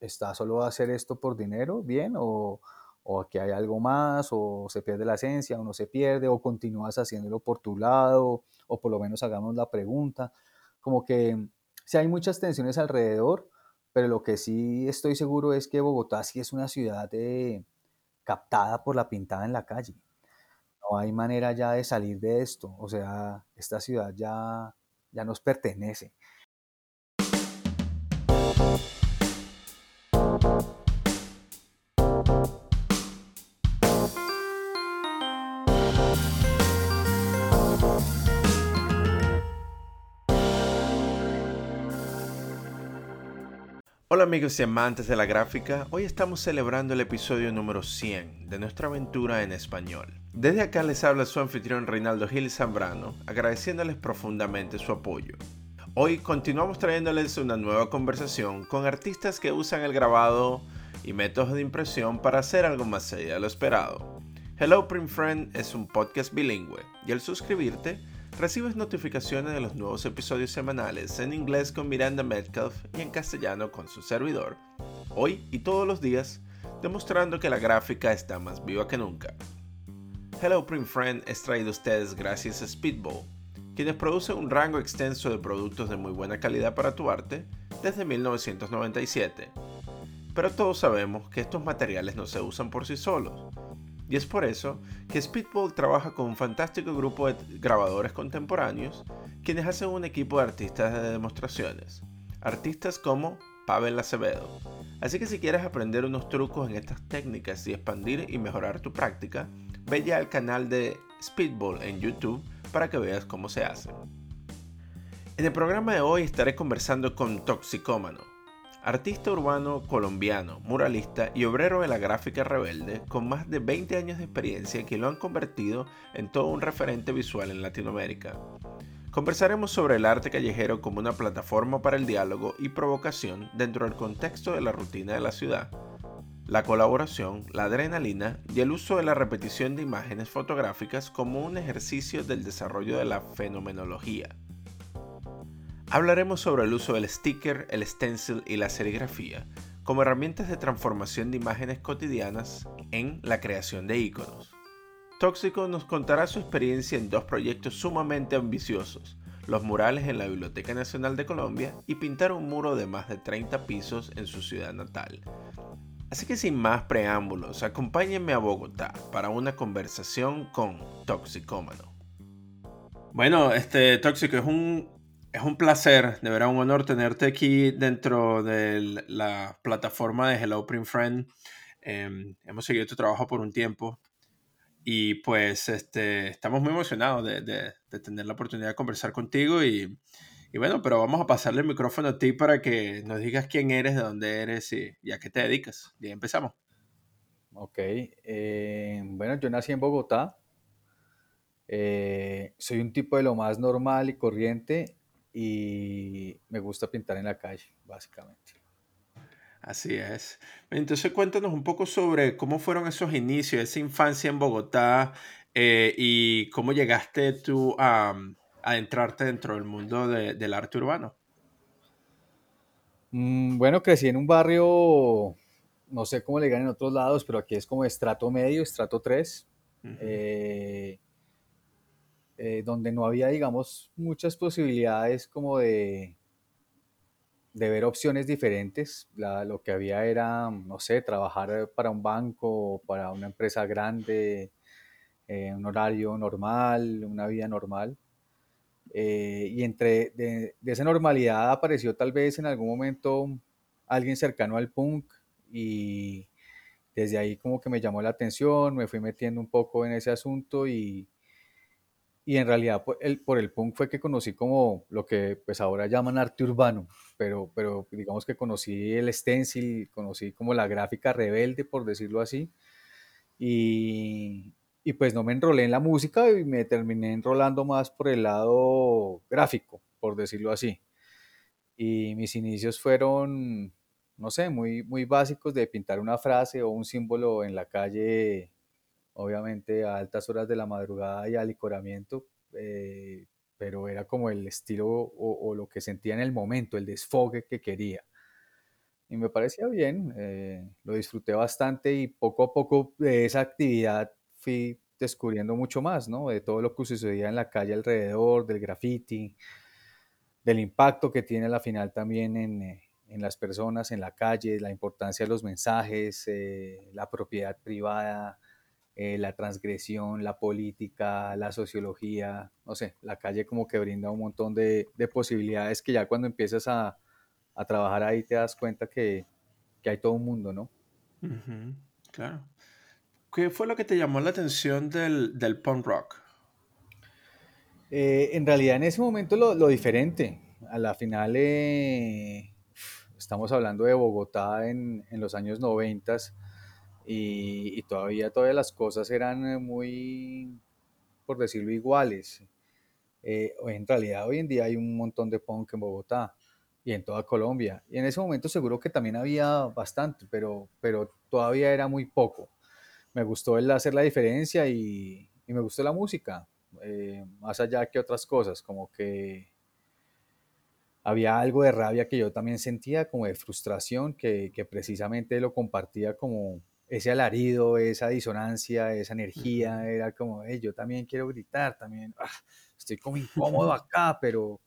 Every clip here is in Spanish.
¿está solo a hacer esto por dinero? ¿Bien? ¿O, o aquí hay algo más? ¿O se pierde la esencia? ¿O no se pierde? ¿O continúas haciéndolo por tu lado? ¿O por lo menos hagamos la pregunta? Como que sí hay muchas tensiones alrededor, pero lo que sí estoy seguro es que Bogotá sí es una ciudad captada por la pintada en la calle. No hay manera ya de salir de esto. O sea, esta ciudad ya, ya nos pertenece. Hola amigos y amantes de la gráfica, hoy estamos celebrando el episodio número 100 de nuestra aventura en español. Desde acá les habla su anfitrión Reinaldo Gil Zambrano, agradeciéndoles profundamente su apoyo. Hoy continuamos trayéndoles una nueva conversación con artistas que usan el grabado y métodos de impresión para hacer algo más allá de lo esperado. Hello Print Friend es un podcast bilingüe y al suscribirte recibes notificaciones de los nuevos episodios semanales en inglés con Miranda Metcalf y en castellano con su servidor, hoy y todos los días, demostrando que la gráfica está más viva que nunca. Hello Print Friend es traído a ustedes gracias a Speedball, quienes producen un rango extenso de productos de muy buena calidad para tu arte desde 1997. Pero todos sabemos que estos materiales no se usan por sí solos, y es por eso que Speedball trabaja con un fantástico grupo de grabadores contemporáneos, quienes hacen un equipo de artistas de demostraciones. Artistas como Pavel Acevedo. Así que si quieres aprender unos trucos en estas técnicas y expandir y mejorar tu práctica, ve ya al canal de Speedball en YouTube para que veas cómo se hace. En el programa de hoy estaré conversando con Toxicómano, artista urbano colombiano, muralista y obrero de la gráfica rebelde, con más de 20 años de experiencia que lo han convertido en todo un referente visual en Latinoamérica. Conversaremos sobre el arte callejero como una plataforma para el diálogo y provocación dentro del contexto de la rutina de la ciudad, la colaboración, la adrenalina y el uso de la repetición de imágenes fotográficas como un ejercicio del desarrollo de la fenomenología. Hablaremos sobre el uso del sticker, el stencil y la serigrafía como herramientas de transformación de imágenes cotidianas en la creación de iconos. Tóxico nos contará su experiencia en dos proyectos sumamente ambiciosos, los murales en la Biblioteca Nacional de Colombia y pintar un muro de más de 30 pisos en su ciudad natal. Así que sin más preámbulos, acompáñenme a Bogotá para una conversación con Toxicómano. Bueno, este Tóxico es un es un placer, de verdad un honor tenerte aquí dentro de la plataforma de Hello Print Friend. Em, hemos seguido tu trabajo por un tiempo y pues este, estamos muy emocionados de, tener la oportunidad de conversar contigo y, bueno, pero vamos a pasarle el micrófono a ti para que nos digas quién eres, de dónde eres y, a qué te dedicas. Y empezamos. Ok, eh, bueno, yo nací en Bogotá. Eh, soy un tipo de lo más normal y corriente y me gusta pintar en la calle, básicamente. Así es. Entonces cuéntanos un poco sobre cómo fueron esos inicios, esa infancia en Bogotá eh, y cómo llegaste tú a, a entrarte dentro del mundo del arte urbano. Mm, bueno, crecí en un barrio, no sé cómo le digan en otros lados, pero aquí es como estrato medio, estrato 3. Eh, donde no había, digamos, muchas posibilidades como de, de ver opciones diferentes. lo que había era, no sé, trabajar para un banco, para una empresa grande, eh, un horario normal, una vida normal. Eh, y entre de, esa normalidad apareció tal vez en algún momento alguien cercano al punk y desde ahí como que me llamó la atención, me fui metiendo un poco en ese asunto y, y en realidad por el, por el punk fue que conocí como lo que pues ahora llaman arte urbano, pero, pero digamos que conocí el stencil, conocí como la gráfica rebelde, por decirlo así, y, y pues no me enrolé en la música y me terminé enrolando más por el lado gráfico, por decirlo así. Y mis inicios fueron, no sé, muy, muy básicos de pintar una frase o un símbolo en la calle obviamente a altas horas de la madrugada y alicoramiento, eh, pero era como el estilo o, lo que sentía en el momento, el desfogue que quería. y me parecía bien, eh, lo disfruté bastante y poco a poco de esa actividad fui descubriendo mucho más, ¿no? De todo lo que sucedía en la calle alrededor, del graffiti, del impacto que tiene la final también en, eh, en las personas, en la calle, la importancia de los mensajes, eh, la propiedad privada, eh, la transgresión, la política, la sociología, no sé, la calle como que brinda un montón de, de posibilidades que ya cuando empiezas a, a, trabajar ahí te das cuenta que, que hay todo un mundo, ¿no? Uh -huh, claro. ¿Qué fue lo que te llamó la atención del, del punk rock? Eh, en realidad en ese momento lo, lo diferente. A la final eh, estamos hablando de Bogotá en, en los años 90 y, y, todavía, todavía las cosas eran eh, muy, por decirlo, iguales. Eh, en realidad hoy en día hay un montón de punk en Bogotá y en toda Colombia. Y en ese momento seguro que también había bastante, pero, pero todavía era muy poco. Me gustó el hacer la diferencia y, y me gustó la música, eh, más allá que otras cosas, como que había algo de rabia que yo también sentía, como de frustración, que, que precisamente lo compartía como ese alarido, esa disonancia, esa energía, era como, hey, yo también quiero gritar, también ah, estoy como incómodo acá, pero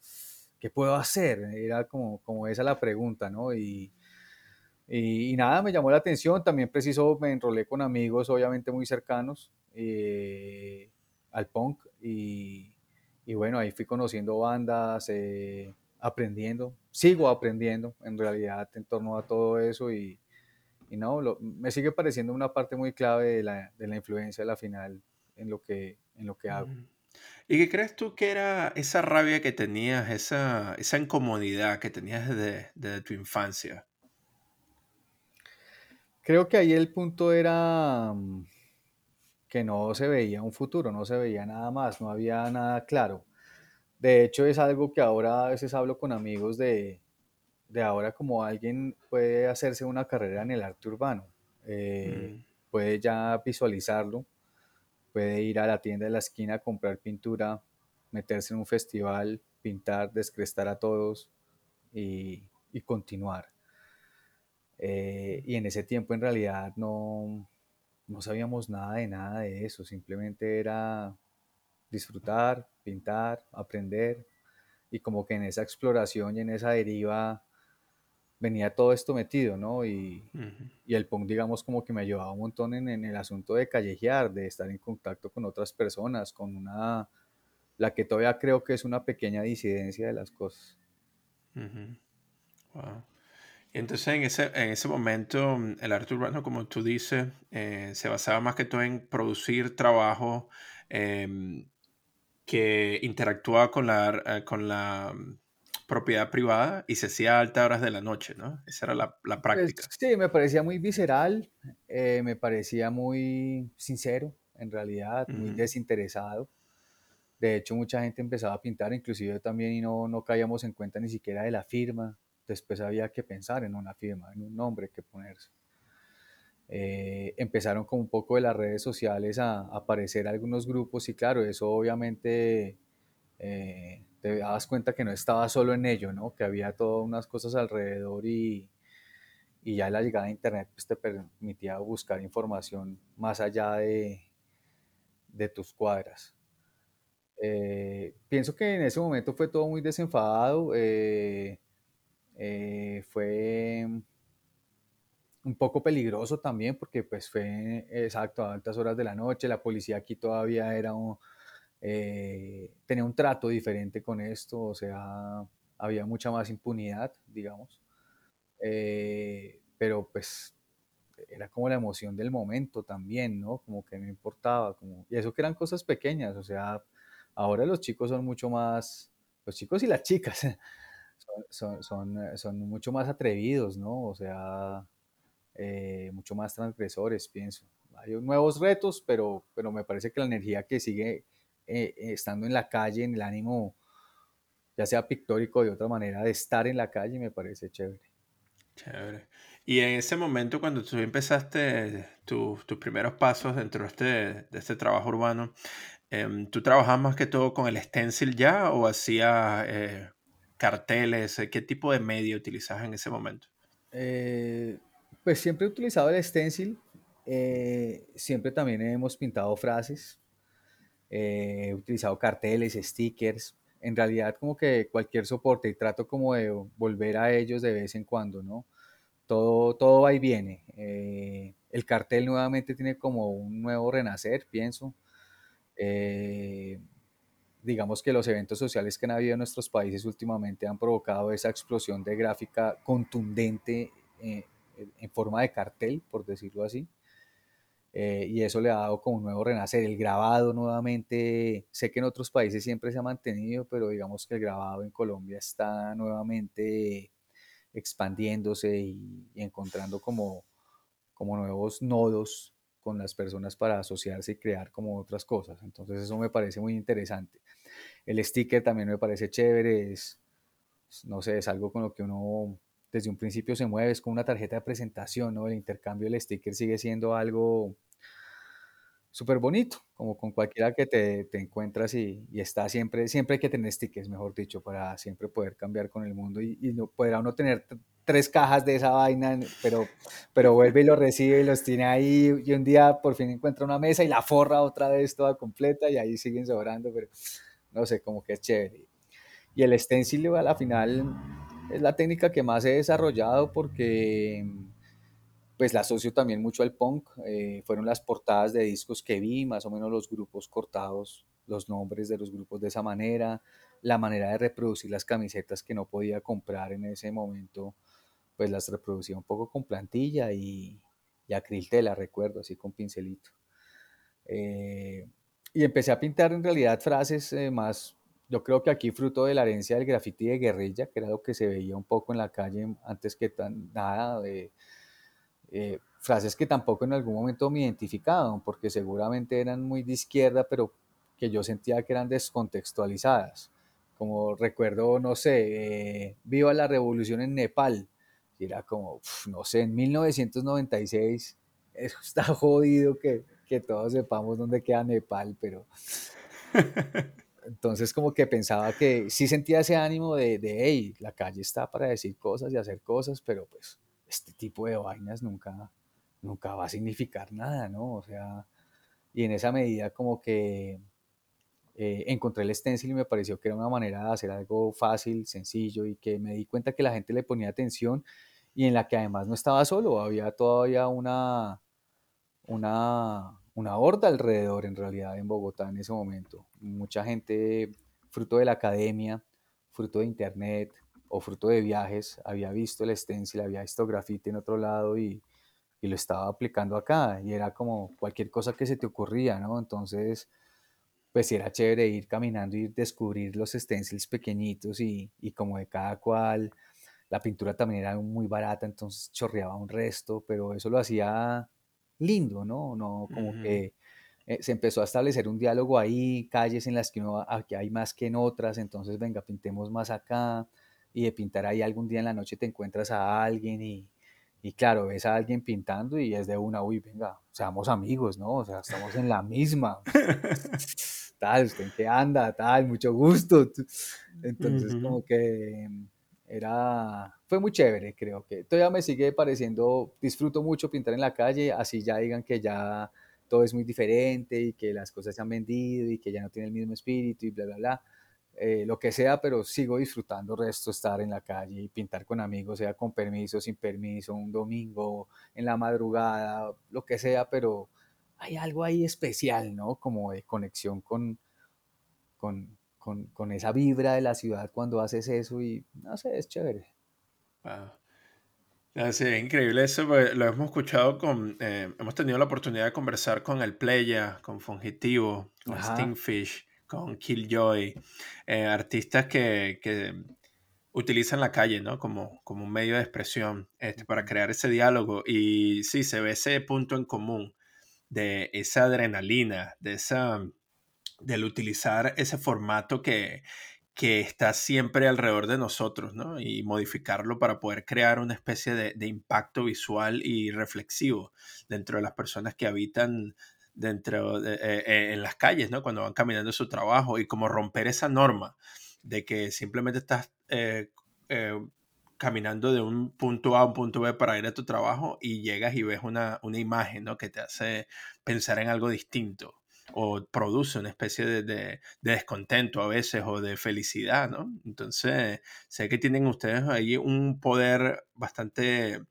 ¿qué puedo hacer? Era como, como esa la pregunta, ¿no? Y, y, y, nada, me llamó la atención, también preciso me enrolé con amigos obviamente muy cercanos eh, al punk y, y, bueno, ahí fui conociendo bandas, eh, aprendiendo, sigo aprendiendo en realidad en torno a todo eso y, y no, lo, me sigue pareciendo una parte muy clave de la, de la, influencia de la final en lo que, en lo que hago. ¿Y qué crees tú que era esa rabia que tenías, esa, esa incomodidad que tenías desde, desde tu infancia? Creo que ahí el punto era mm, que no se veía un futuro, no se veía nada más, no había nada claro. De hecho, es algo que ahora a veces hablo con amigos de, de ahora como alguien puede hacerse una carrera en el arte urbano, eh, mm. puede ya visualizarlo, puede ir a la tienda de la esquina a comprar pintura, meterse en un festival, pintar, descrestar a todos y, y continuar. Eh, y en ese tiempo en realidad no, no sabíamos nada de nada de eso, simplemente era disfrutar, pintar, aprender, y como que en esa exploración y en esa deriva venía todo esto metido, ¿no? Y, uh -huh. y, el punk, digamos, como que me ayudaba un montón en, en, el asunto de callejear, de estar en contacto con otras personas, con una, la que todavía creo que es una pequeña disidencia de las cosas. Uh -huh. Wow. Y entonces en ese, en ese momento el arte urbano, como tú dices, eh, se basaba más que todo en producir trabajo eh, que interactuaba con la, eh, con la propiedad privada y se hacía a altas horas de la noche, ¿no? Esa era la, la práctica. Pues, sí, me parecía muy visceral, eh, me parecía muy sincero, en realidad, muy uh -huh. desinteresado. De hecho, mucha gente empezaba a pintar, inclusive también, y no, no caíamos en cuenta ni siquiera de la firma. Después había que pensar en una firma, en un nombre que ponerse. Eh, empezaron con un poco de las redes sociales a, a, aparecer algunos grupos y claro, eso obviamente eh, te dabas cuenta que no estaba solo en ello, ¿no? que había todas unas cosas alrededor y, y ya la llegada a Internet pues, te permitía buscar información más allá de, de tus cuadras. Eh, pienso que en ese momento fue todo muy desenfadado, eh, eh, fue un poco peligroso también porque pues fue exacto a altas horas de la noche, la policía aquí todavía era un, eh, tenía un trato diferente con esto, o sea, había mucha más impunidad, digamos. Eh, pero pues era como la emoción del momento también, ¿no? Como que no importaba, como, y eso que eran cosas pequeñas, o sea, ahora los chicos son mucho más, los chicos y las chicas son, son, son, son mucho más atrevidos, ¿no? O sea, eh, mucho más transgresores, pienso. Hay nuevos retos, pero, pero me parece que la energía que sigue eh, estando en la calle, en el ánimo, ya sea pictórico o de otra manera, de estar en la calle, me parece chévere. Chévere. Y en ese momento, cuando tú empezaste tu, tus primeros pasos dentro de este, de este trabajo urbano, eh, ¿tú trabajabas más que todo con el stencil ya o hacías eh, carteles? ¿Qué tipo de medio utilizabas en ese momento? Eh, pues siempre he utilizado el stencil, eh, siempre también hemos pintado frases, eh, he utilizado carteles, stickers, en realidad como que cualquier soporte y trato como de volver a ellos de vez en cuando, ¿no? Todo, todo va y viene. Eh, el cartel nuevamente tiene como un nuevo renacer, pienso. Eh, digamos que los eventos sociales que han habido en nuestros países últimamente han provocado esa explosión de gráfica contundente eh, en forma de cartel, por decirlo así. Eh, y eso le ha dado como un nuevo renacer. El grabado nuevamente, sé que en otros países siempre se ha mantenido, pero digamos que el grabado en Colombia está nuevamente expandiéndose y, y encontrando como, como nuevos nodos con las personas para asociarse y crear como otras cosas. Entonces eso me parece muy interesante. El sticker también me parece chévere, es, no sé, es algo con lo que uno desde un principio se mueve, es como una tarjeta de presentación, ¿no? El intercambio del sticker sigue siendo algo súper bonito, como con cualquiera que te, te encuentras y, y, está siempre, siempre hay que tener stickers, mejor dicho, para siempre poder cambiar con el mundo y, y no, podrá uno tener tres cajas de esa vaina, pero, pero vuelve y lo recibe y los tiene ahí y un día por fin encuentra una mesa y la forra otra vez toda completa y ahí siguen sobrando, pero no sé, como que es chévere. Y el stencil a la final es la técnica que más he desarrollado porque pues la asocio también mucho al punk. Eh, fueron las portadas de discos que vi, más o menos los grupos cortados, los nombres de los grupos de esa manera, la manera de reproducir las camisetas que no podía comprar en ese momento, pues las reproducía un poco con plantilla y, y acril recuerdo, así con pincelito. Eh, y empecé a pintar en realidad frases eh, más, yo creo que aquí fruto de la herencia del graffiti de guerrilla, que era lo que se veía un poco en la calle antes que tan, nada de eh, frases que tampoco en algún momento me identificaban, porque seguramente eran muy de izquierda, pero que yo sentía que eran descontextualizadas. Como recuerdo, no sé, eh, viva la revolución en Nepal. Y era como, uf, no sé, en 1996, eso está jodido que, que todos sepamos dónde queda Nepal, pero entonces como que pensaba que sí sentía ese ánimo de, de, hey, la calle está para decir cosas y hacer cosas, pero pues este tipo de vainas nunca, nunca va a significar nada, ¿no? O sea, y en esa medida como que eh, encontré el stencil y me pareció que era una manera de hacer algo fácil, sencillo y que me di cuenta que la gente le ponía atención y en la que además no estaba solo, había todavía una, una, una horda alrededor en realidad en Bogotá en ese momento. Mucha gente fruto de la academia, fruto de internet, o fruto de viajes, había visto el stencil, había visto grafite en otro lado y, y, lo estaba aplicando acá. Y era como cualquier cosa que se te ocurría, ¿no? Entonces, pues era chévere ir caminando y descubrir los stencils pequeñitos y, y como de cada cual. La pintura también era muy barata, entonces chorreaba un resto, pero eso lo hacía lindo, ¿no? No como uh -huh. que eh, se empezó a establecer un diálogo ahí, calles en las que uno, aquí hay más que en otras, entonces venga, pintemos más acá y de pintar ahí algún día en la noche te encuentras a alguien y, y claro, ves a alguien pintando y es de una, uy, venga, seamos amigos, ¿no? O sea, estamos en la misma. tal, ¿usted en qué anda? Tal, mucho gusto. Entonces, uh -huh. como que era, fue muy chévere, creo que todavía me sigue pareciendo, disfruto mucho pintar en la calle, así ya digan que ya todo es muy diferente y que las cosas se han vendido y que ya no tiene el mismo espíritu y bla, bla, bla eh, lo que sea, pero sigo disfrutando resto estar en la calle y pintar con amigos, sea con permiso, sin permiso, un domingo, en la madrugada, lo que sea, pero hay algo ahí especial, ¿no? Como de conexión con, con, con, con esa vibra de la ciudad cuando haces eso y, no sé, es chévere. Wow. Sí, increíble eso, lo hemos escuchado con, eh, hemos tenido la oportunidad de conversar con el Playa, con Fungitivo, con Ajá. Stingfish, con Killjoy, eh, artistas que, que, utilizan la calle, ¿no? Como, como un medio de expresión este, para crear ese diálogo. Y sí, se ve ese punto en común de esa adrenalina, de esa, del utilizar ese formato que, que está siempre alrededor de nosotros, ¿no? Y modificarlo para poder crear una especie de, impacto visual y reflexivo dentro de las personas que habitan dentro de, eh, en las calles, ¿no? Cuando van caminando a su trabajo y como romper esa norma de que simplemente estás eh, eh, caminando de un punto A a un punto B para ir a tu trabajo y llegas y ves una, una imagen, ¿no? Que te hace pensar en algo distinto o produce una especie de, de, descontento a veces o de felicidad, ¿no? Entonces, sé que tienen ustedes ahí un poder bastante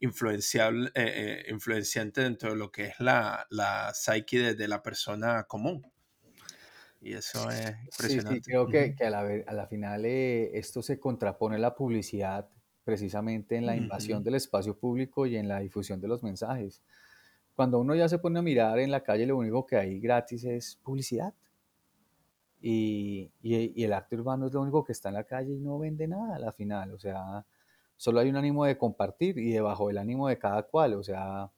influenciable, eh, eh, influenciante dentro de lo que es la, la psyche de, la persona común. Y eso es impresionante. Sí, creo que, que a, la, a, la, final eh, esto se contrapone a la publicidad precisamente en la invasión del espacio público y en la difusión de los mensajes. Cuando uno ya se pone a mirar en la calle, lo único que hay gratis es publicidad. Y, y, el arte urbano es lo único que está en la calle y no vende nada a la final. O sea, solo hay un ánimo de compartir y debajo del ánimo de cada cual. O sea,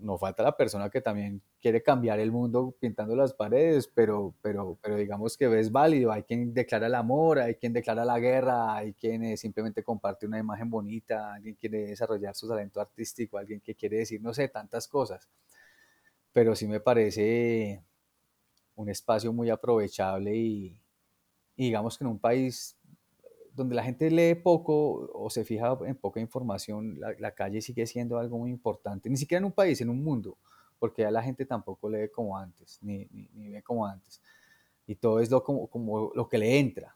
no falta la persona que también quiere cambiar el mundo pintando las paredes, pero, pero, pero digamos que es válido. Hay quien declara el amor, hay quien declara la guerra, hay quien eh, simplemente comparte una imagen bonita, alguien quiere desarrollar su talento artístico, alguien que quiere decir, no sé, tantas cosas. Pero sí me parece un espacio muy aprovechable y, y digamos que en un país donde la gente lee poco o se fija en poca información, la, calle sigue siendo algo muy importante, ni siquiera en un país, en un mundo, porque ya la gente tampoco lee como antes, ni, ni, ve como antes. Y todo es lo, como, como, lo que le entra.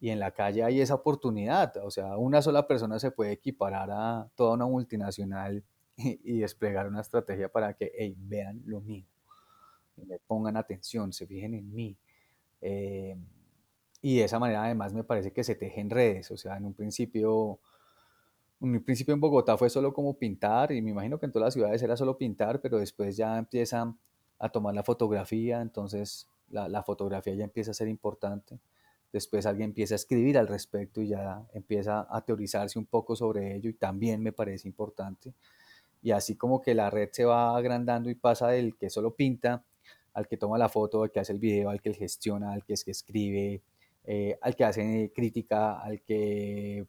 Y en la calle hay esa oportunidad, o sea, una sola persona se puede equiparar a toda una multinacional y, desplegar una estrategia para que vean lo mío, me pongan atención, se fijen en mí. Eh, y de esa manera además me parece que se tejen redes, o sea, en un principio, en un principio en Bogotá fue solo como pintar y me imagino que en todas las ciudades era solo pintar, pero después ya empiezan a tomar la fotografía, entonces la, la fotografía ya empieza a ser importante. Después alguien empieza a escribir al respecto y ya empieza a teorizarse un poco sobre ello y también me parece importante. Y así como que la red se va agrandando y pasa del que solo pinta al que toma la foto, al que hace el video, al que gestiona, al que escribe, eh, al que hace crítica, al que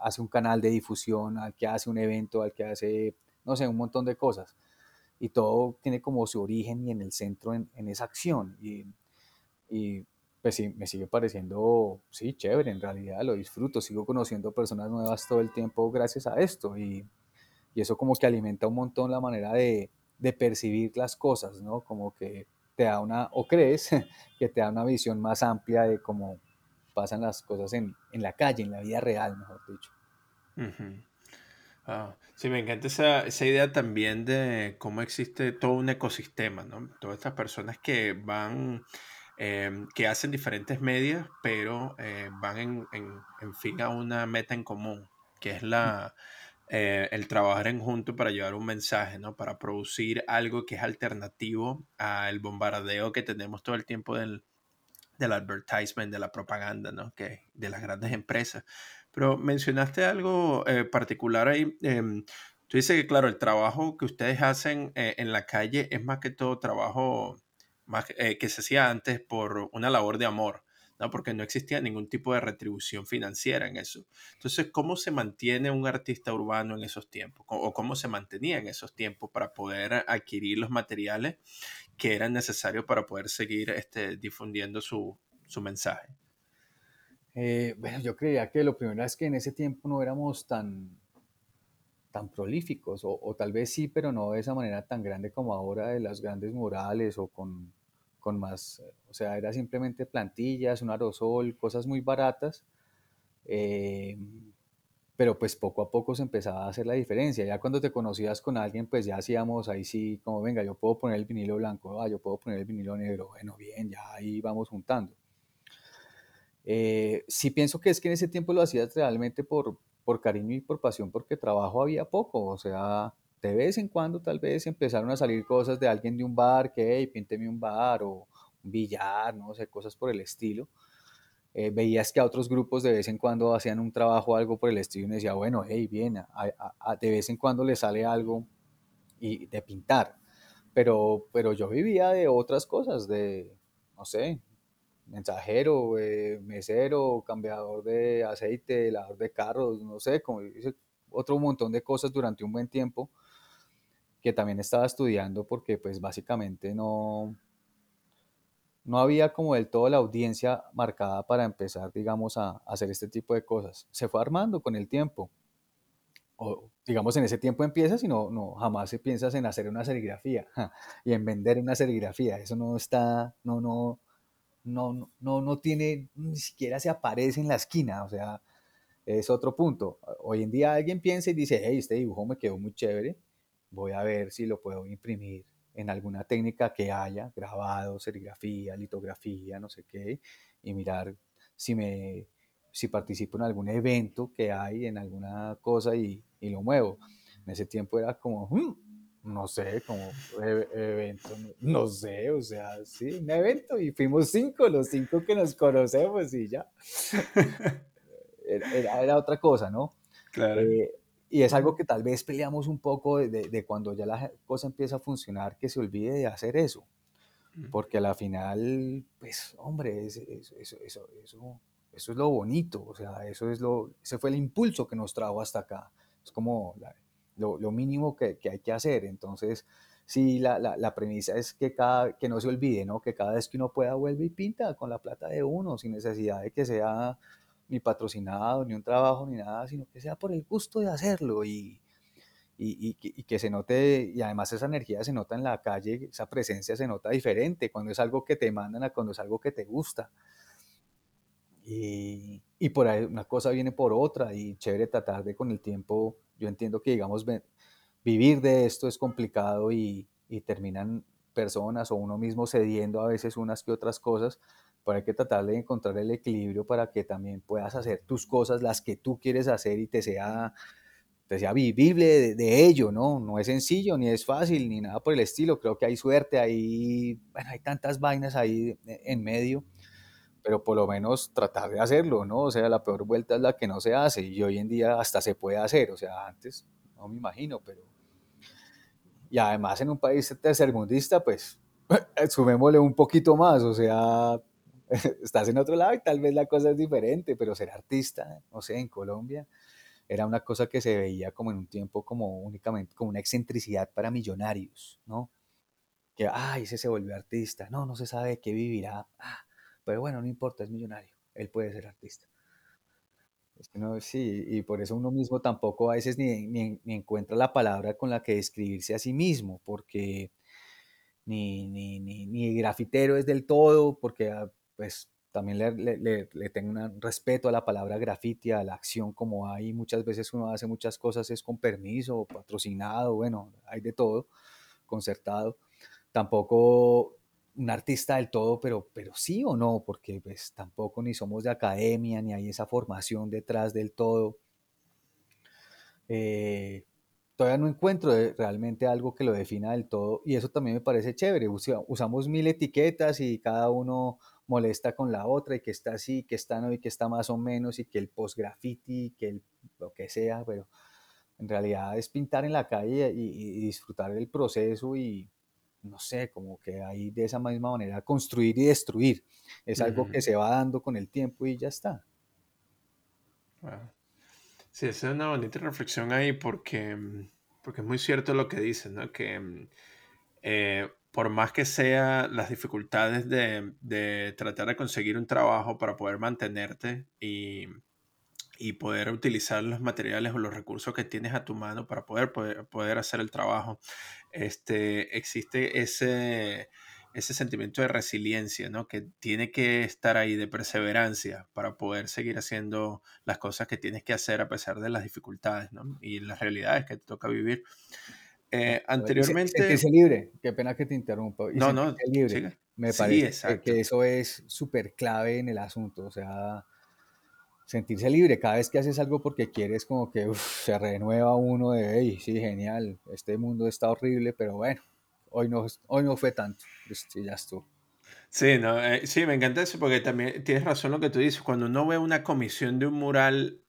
hace un canal de difusión, al que hace un evento, al que hace, no sé, un montón de cosas. Y todo tiene como su origen y en el centro en, esa acción. Y, y, pues sí, me sigue pareciendo, sí, chévere, en realidad lo disfruto, sigo conociendo personas nuevas todo el tiempo gracias a esto. Y, y eso como que alimenta un montón la manera de, de percibir las cosas, ¿no? Como que te da una, o crees que te da una visión más amplia de cómo pasan las cosas en, en la calle, en la vida real, mejor dicho. Ah, sí, me encanta esa, esa, idea también de cómo existe todo un ecosistema, ¿no? Todas estas personas que van, em, que hacen diferentes medios, pero eh, van en, en, en, fin a una meta en común, que es la, eh, el trabajar en junto para llevar un mensaje, ¿no? Para producir algo que es alternativo al bombardeo que tenemos todo el tiempo del, del advertisement, de la propaganda, ¿no? Que, de las grandes empresas. Pero mencionaste algo eh, particular ahí. Em, tú dices que, claro, el trabajo que ustedes hacen eh, en la calle es más que todo trabajo más, eh, que se hacía antes por una labor de amor. ¿no? porque no existía ningún tipo de retribución financiera en eso. Entonces, ¿cómo se mantiene un artista urbano en esos tiempos? ¿O cómo se mantenía en esos tiempos para poder adquirir los materiales que eran necesarios para poder seguir este, difundiendo su, su mensaje? Eh, bueno, yo creía que lo primero es que en ese tiempo no éramos tan, tan prolíficos, o, o, tal vez sí, pero no de esa manera tan grande como ahora de las grandes murales o con, con más, o sea, era simplemente plantillas, un aerosol, cosas muy baratas. Eh, pero pues poco a poco se empezaba a hacer la diferencia. Ya cuando te conocías con alguien, pues ya hacíamos ahí sí, como venga, yo puedo poner el vinilo blanco, ah, yo puedo poner el vinilo negro, bueno, bien, ya ahí vamos juntando. Eh, sí pienso que es que en ese tiempo lo hacías realmente por, por cariño y por pasión, porque trabajo había poco, o sea, de vez en cuando tal vez empezaron a salir cosas de alguien de un bar, que, hey, pínteme un bar o un billar, no sé, cosas por el estilo eh, veías que a otros grupos de vez en cuando hacían un trabajo algo por el estilo y me decía, bueno, hey, bien, de vez en cuando le sale algo y de pintar. Pero, pero yo vivía de otras cosas, de, no sé, mensajero, eh, mesero, cambiador de aceite, lavador de carros, no sé, como otro montón de cosas durante un buen tiempo que también estaba estudiando porque pues básicamente no, no había como del todo la audiencia marcada para empezar, digamos, a, hacer este tipo de cosas. Se fue armando con el tiempo. O, digamos, en ese tiempo empiezas y no, no jamás se piensas en hacer una serigrafía y en vender una serigrafía. Eso no está, no, no, no, no, no tiene, ni siquiera se aparece en la esquina. O sea, es otro punto. Hoy en día alguien piensa y dice, hey, este dibujo me quedó muy chévere, voy a ver si lo puedo imprimir en alguna técnica que haya, grabado, serigrafía, litografía, no sé qué, y mirar si me si participo en algún evento que hay, en alguna cosa y, y lo muevo. En ese tiempo era como, hmm, no sé, como e evento, no sé, o sea, sí, un evento y fuimos cinco, los cinco que nos conocemos y ya. Era, era otra cosa, ¿no? Claro. Eh, y es algo que tal vez peleamos un poco de, de, de cuando ya la cosa empieza a funcionar, que se olvide de hacer eso. Porque a la final, pues, hombre, es- es- eso, eso, eso, eso es lo bonito, o sea, eso es lo, ese fue el impulso que nos trajo hasta acá. Es como la- lo, lo mínimo que, que hay que hacer. Entonces, sí, la, la, la premisa es que, cada, que no se olvide, ¿no? Que cada vez que uno pueda vuelve y pinta con la plata de uno, sin necesidad de que sea ni patrocinado, ni un trabajo, ni nada, sino que sea por el gusto de hacerlo y, y, y que, se note, y además esa energía se nota en la calle, esa presencia se nota diferente cuando es algo que te mandan a cuando es algo que te gusta. Y, y por ahí una cosa viene por otra y chévere tratar de con el tiempo, yo entiendo que digamos vivir de esto es complicado y terminan personas o uno mismo cediendo a veces unas que otras cosas, pero hay que tratar de encontrar el equilibrio para que también puedas hacer tus cosas, las que tú quieres hacer y te sea te sea vivible de, ello, ¿no? No es sencillo, ni es fácil, ni nada por el estilo. Creo que hay suerte, hay, bueno, hay tantas vainas ahí en medio, pero por lo menos tratar de hacerlo, ¿no? O sea, la peor vuelta es la que no se hace y hoy en día hasta se puede hacer, o sea, antes no me imagino, pero... Y además en un país tercermundista, pues sumémosle un poquito más, o sea, estás en otro lado y tal vez la cosa es diferente, pero ser artista, no sé, en Colombia era una cosa que se veía como en un tiempo como únicamente como una excentricidad para millonarios, ¿no? Que, ay, ese se volvió artista, no, no se sabe de qué vivirá, ah, pero bueno, no importa, es millonario, él puede ser artista. Es que no, sí, y por eso uno mismo tampoco a veces ni, ni, ni encuentra la palabra con la que describirse a sí mismo, porque ni, ni, ni, ni grafitero es del todo, porque ah, pues también le, le, tengo un respeto a la palabra grafiti, a la acción como hay, muchas veces uno hace muchas cosas es con permiso, patrocinado, bueno, hay de todo, concertado. Tampoco un artista del todo, pero, pero sí o no, porque pues tampoco ni somos de academia, ni hay esa formación detrás del todo. Eh, todavía no encuentro realmente algo que lo defina del todo y eso también me parece chévere. Usamos mil etiquetas y cada uno molesta con la otra y que está así, que está no y que está más o menos y que el post graffiti, que el, lo que sea, pero en realidad es pintar en la calle y, y disfrutar del proceso y no sé, como que ahí de esa misma manera construir y destruir. Es algo que se va dando con el tiempo y ya está. Wow. Sí, esa es una bonita reflexión ahí porque, mm, porque es muy cierto lo que dices, ¿no? Que mm, eh, por más que sea las dificultades de, de tratar de conseguir un trabajo para poder mantenerte y, y poder utilizar los materiales o los recursos que tienes a tu mano para poder, poder, hacer el trabajo, este, existe ese, ese sentimiento de resiliencia, ¿no? Que tiene que estar ahí, de perseverancia, para poder seguir haciendo las cosas que tienes que hacer a pesar de las dificultades, ¿no? Y las realidades que te toca vivir. Eh, anteriormente, sentirse libre, qué pena que te interrumpa, y no, no, libre. sigue. Me Sí, parece que, que eso es súper clave en el asunto, o sea, sentirse libre cada vez que haces algo porque quieres como que uf, se renueva uno de, hey, sí, genial, este mundo está horrible, pero bueno, hoy no, hoy no fue tanto, y ya estuvo. Sí, no, eh, sí, me encanta eso porque también tienes razón lo que tú dices. Cuando uno ve una comisión de un mural,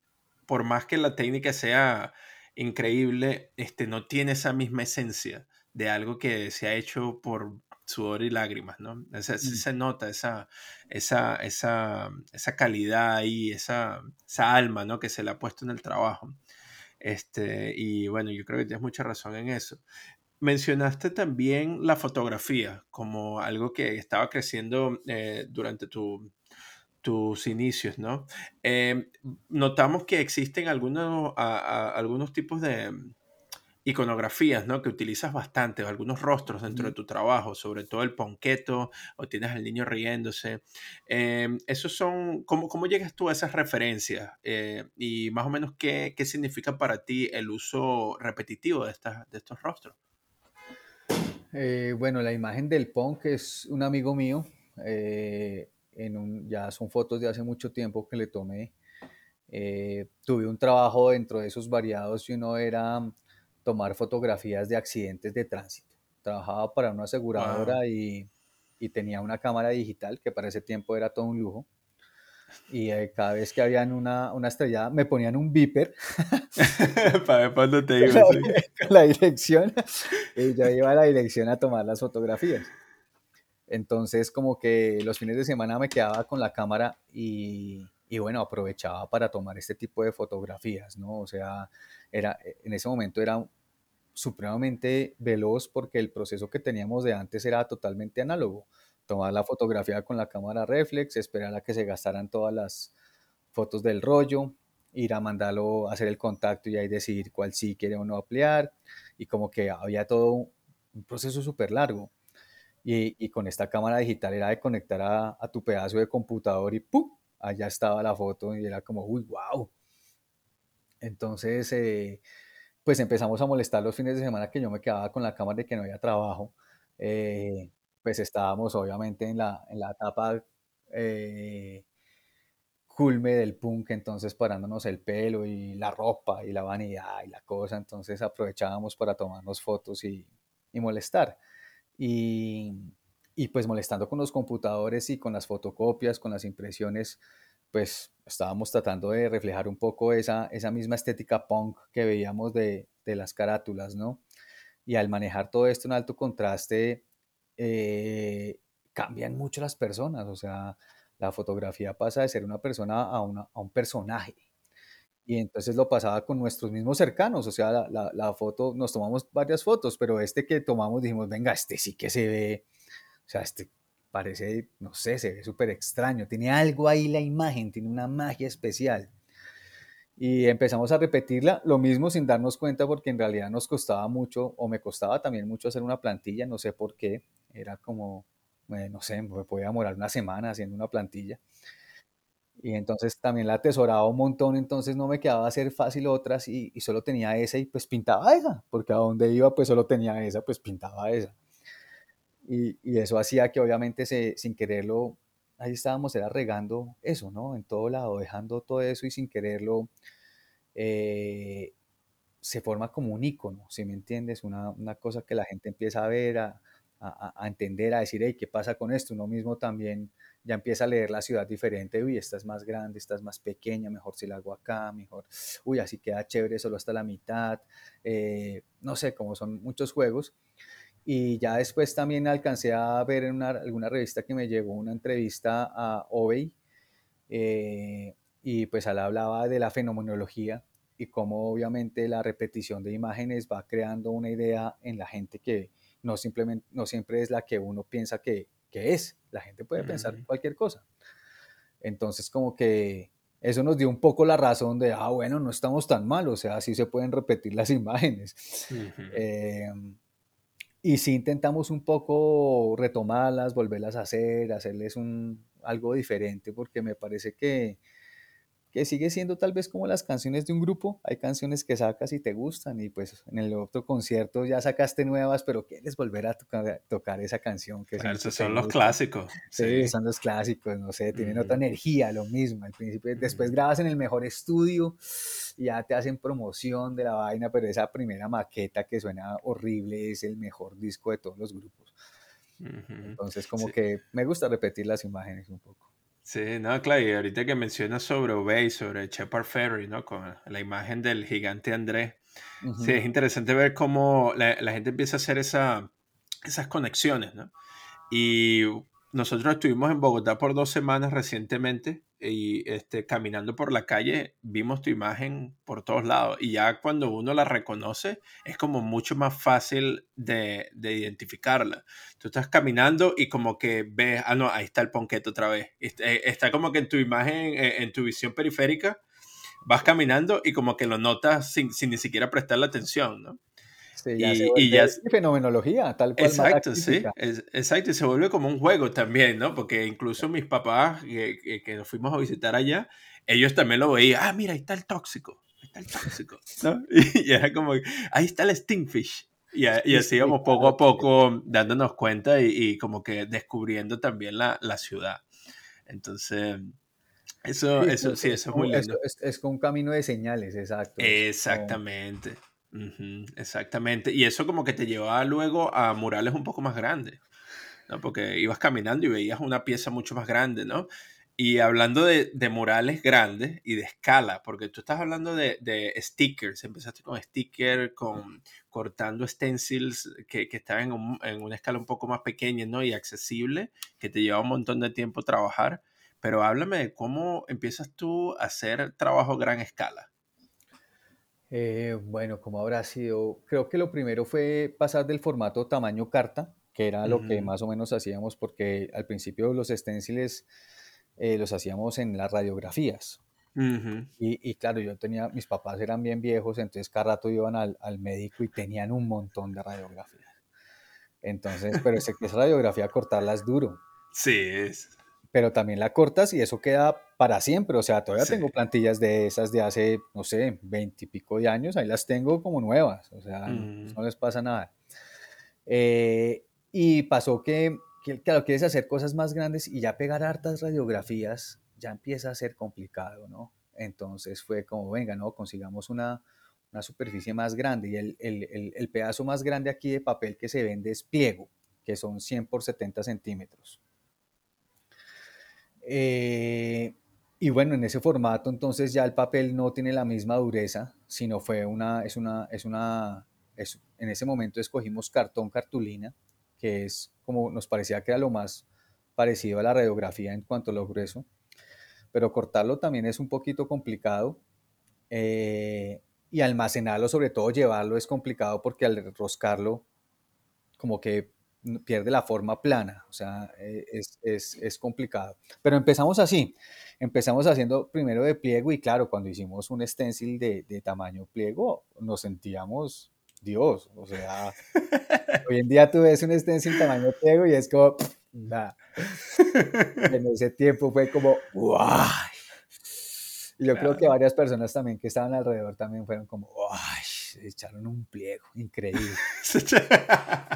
por más que la técnica sea increíble, este, no tiene esa misma esencia de algo que se ha hecho por sudor y lágrimas, ¿no? Sí Mm, se nota esa, esa, esa, esa calidad y esa, esa alma, ¿no? Que se le ha puesto en el trabajo. Este, y bueno, yo creo que tienes mucha razón en eso. mencionaste también la fotografía como algo que estaba creciendo eh, durante tus inicios, ¿no? Em, notamos que existen algunos, algunos tipos de, iconografías, ¿no? Que utilizas bastante, algunos rostros dentro de tu trabajo, sobre todo el ponqueto, o tienes al niño riéndose. Eh, esos son, ¿cómo, ¿cómo, llegas tú a esas referencias? Eh, y más o menos, ¿qué, ¿qué, significa para ti el uso repetitivo de, estas, de estos rostros? Eh, bueno, la imagen del punk es un amigo mío. En un, ya son fotos de hace mucho tiempo que le tomé. tuve un trabajo dentro de esos variados y uno era tomar fotografías de accidentes de tránsito. Trabajaba para una aseguradora y, tenía una cámara digital que para ese tiempo era todo un lujo. Y eh, cada vez que habían una, una estrellada, me ponían un beeper. para ver cuándo te iba. Con la dirección. Y yo iba a la dirección a tomar las fotografías. Entonces, como que los fines de semana me quedaba con la cámara y, bueno, aprovechaba para tomar este tipo de fotografías, ¿no? O sea, era, en ese momento era supremamente veloz porque el proceso que teníamos de antes era totalmente análogo. Tomar la fotografía con la cámara reflex, esperar a que se gastaran todas las fotos del rollo, ir a mandarlo, hacer el contacto y ahí decidir cuál sí quiere o no ampliar. Y como que había todo un proceso súper largo. Y, con esta cámara digital era de conectar a, a tu pedazo de computador y ¡pum! allá estaba la foto y era como, uy, wow. Entonces, eh, pues empezamos a molestar los fines de semana que yo me quedaba con la cámara de que no había trabajo. Eh, pues estábamos obviamente en la, en la etapa eh, culme del punk, entonces parándonos el pelo y la ropa y la vanidad y la cosa, entonces aprovechábamos para tomarnos fotos y, y molestar. Y, y pues molestando con los computadores y con las fotocopias, con las impresiones, pues estábamos tratando de reflejar un poco esa, esa misma estética punk que veíamos de, de las carátulas, ¿no? Y al manejar todo esto en alto contraste, eh, cambian mucho las personas, o sea, la fotografía pasa de ser una persona a, una, a un personaje. Y entonces lo pasaba con nuestros mismos cercanos, o sea, la, la, foto, nos tomamos varias fotos, pero este que tomamos dijimos, venga, este sí que se ve, o sea, este parece, no sé, se ve súper extraño, tiene algo ahí la imagen, tiene una magia especial. Y empezamos a repetirla, lo mismo sin darnos cuenta porque en realidad nos costaba mucho, o me costaba también mucho hacer una plantilla, no sé por qué, era como, eh, no sé, me podía demorar una semana haciendo una plantilla. Y entonces también la atesoraba un montón, entonces no me quedaba hacer fácil otras y, y, solo tenía esa y pues pintaba esa, porque a donde iba pues solo tenía esa, pues pintaba esa. Y, y eso hacía que obviamente se, sin quererlo, ahí estábamos, era regando eso, ¿no? En todo lado, dejando todo eso y sin quererlo, eh, se forma como un icono, si me entiendes? Una, una, cosa que la gente empieza a ver, a, a, a entender, a decir, hey, ¿qué pasa con esto? Uno mismo también ya empieza a leer la ciudad diferente, uy, esta es más grande, esta es más pequeña, mejor si la hago acá, mejor, uy, así queda chévere solo hasta la mitad, eh, no sé, como son muchos juegos, y ya después también alcancé a ver en una, alguna revista que me llegó una entrevista a Obey, eh, y pues él hablaba de la fenomenología y cómo obviamente la repetición de imágenes va creando una idea en la gente que no, simplemente, no siempre es la que uno piensa que, que es. La gente puede uh -huh. pensar cualquier cosa. Entonces como que eso nos dio un poco la razón de, ah, bueno, no estamos tan mal, o sea, sí se pueden repetir las imágenes. Uh -huh. eh, y sí intentamos un poco retomarlas, volverlas a hacer, hacerles un, algo diferente, porque me parece que, que sigue siendo tal vez como las canciones de un grupo. Hay canciones que sacas y te gustan y pues en el otro concierto ya sacaste nuevas, pero quieres volver a tocar, tocar esa canción. Que claro, esos son los clásicos. Sí, sí, son los clásicos, no sé, tienen otra energía, lo mismo. Al principio, después grabas en el mejor estudio y ya te hacen promoción de la vaina, pero esa primera maqueta que suena horrible es el mejor disco de todos los grupos. Entonces como sí. que me gusta repetir las imágenes un poco. Sí, no, claro, y ahorita que mencionas sobre Obey, sobre Shepard Ferry, ¿no? Con la imagen del gigante Andrés, uh -huh. sí, es interesante ver cómo la, la gente empieza a hacer esa, esas conexiones, ¿no? Y nosotros estuvimos en Bogotá por dos semanas recientemente y este, caminando por la calle vimos tu imagen por todos lados y ya cuando uno la reconoce es como mucho más fácil de, de identificarla. Tú estás caminando y como que ves, ah, no, ahí está el ponquete otra vez. Eh, está como que en tu imagen, eh, en tu visión periférica, vas caminando y como que lo notas sin, sin ni siquiera prestarle atención, ¿no? Y, ya es fenomenología, tal cual. Exacto, sí, exacto, y se vuelve como un juego también, ¿no? Porque incluso mis papás que, que, nos fuimos a visitar allá, ellos también lo veían, ah, mira, ahí está el tóxico, ahí está el tóxico, ¿no? Y, era como, ahí está el stingfish. Y, y así íbamos poco a poco dándonos cuenta y, como que descubriendo también la, la ciudad. Entonces, eso, eso, sí, eso es muy lindo. Es, es, con un camino de señales, exacto. Exactamente exactamente. Y eso como que te llevaba luego a murales un poco más grandes, ¿no? Porque ibas caminando y veías una pieza mucho más grande, ¿no? Y hablando de, murales grandes y de escala, porque tú estás hablando de, stickers, empezaste con stickers, con cortando stencils que, que estaban en, en, una escala un poco más pequeña ¿no? y accesible, que te lleva un montón de tiempo trabajar. Pero háblame de cómo empiezas tú a hacer trabajo a gran escala. Eh, bueno, como habrá sido? Creo que lo primero fue pasar del formato tamaño carta, que era lo que más o menos hacíamos, porque al principio los esténciles eh, los hacíamos en las radiografías. y, claro, yo tenía, mis papás eran bien viejos, entonces cada rato iban al, médico y tenían un montón de radiografías. Entonces, pero esa radiografía cortarla es duro. Sí, es pero también la cortas y eso queda para siempre. O sea, todavía tengo plantillas de esas de hace, no sé, veintipico de años, ahí las tengo como nuevas, o sea, no les pasa nada. Eh, y pasó que, que, claro, quieres hacer cosas más grandes y ya pegar hartas radiografías ya empieza a ser complicado, ¿no? Entonces fue como, venga, ¿no? Consigamos una, una superficie más grande y el, el, el, pedazo más grande aquí de papel que se vende es pliego, que son 100 por 70 centímetros. Eh, y bueno, en ese formato entonces ya el papel no tiene la misma dureza, sino fue una, es una, es una, en ese momento escogimos cartón cartulina, que es como nos parecía que era lo más parecido a la radiografía en cuanto a lo grueso, pero cortarlo también es un poquito complicado eh, y almacenarlo, sobre todo llevarlo es complicado porque al enroscarlo como que pierde la forma plana, o sea, eh, es, complicado. Pero empezamos así, empezamos haciendo primero de pliego y claro, cuando hicimos un stencil de, tamaño pliego, nos sentíamos Dios, o sea, hoy en día tú ves un stencil tamaño pliego y es como, nada. En ese tiempo fue como, ¡guay! Y yo creo que varias personas también que estaban alrededor también fueron como, ¡guay! Echaron un pliego, increíble.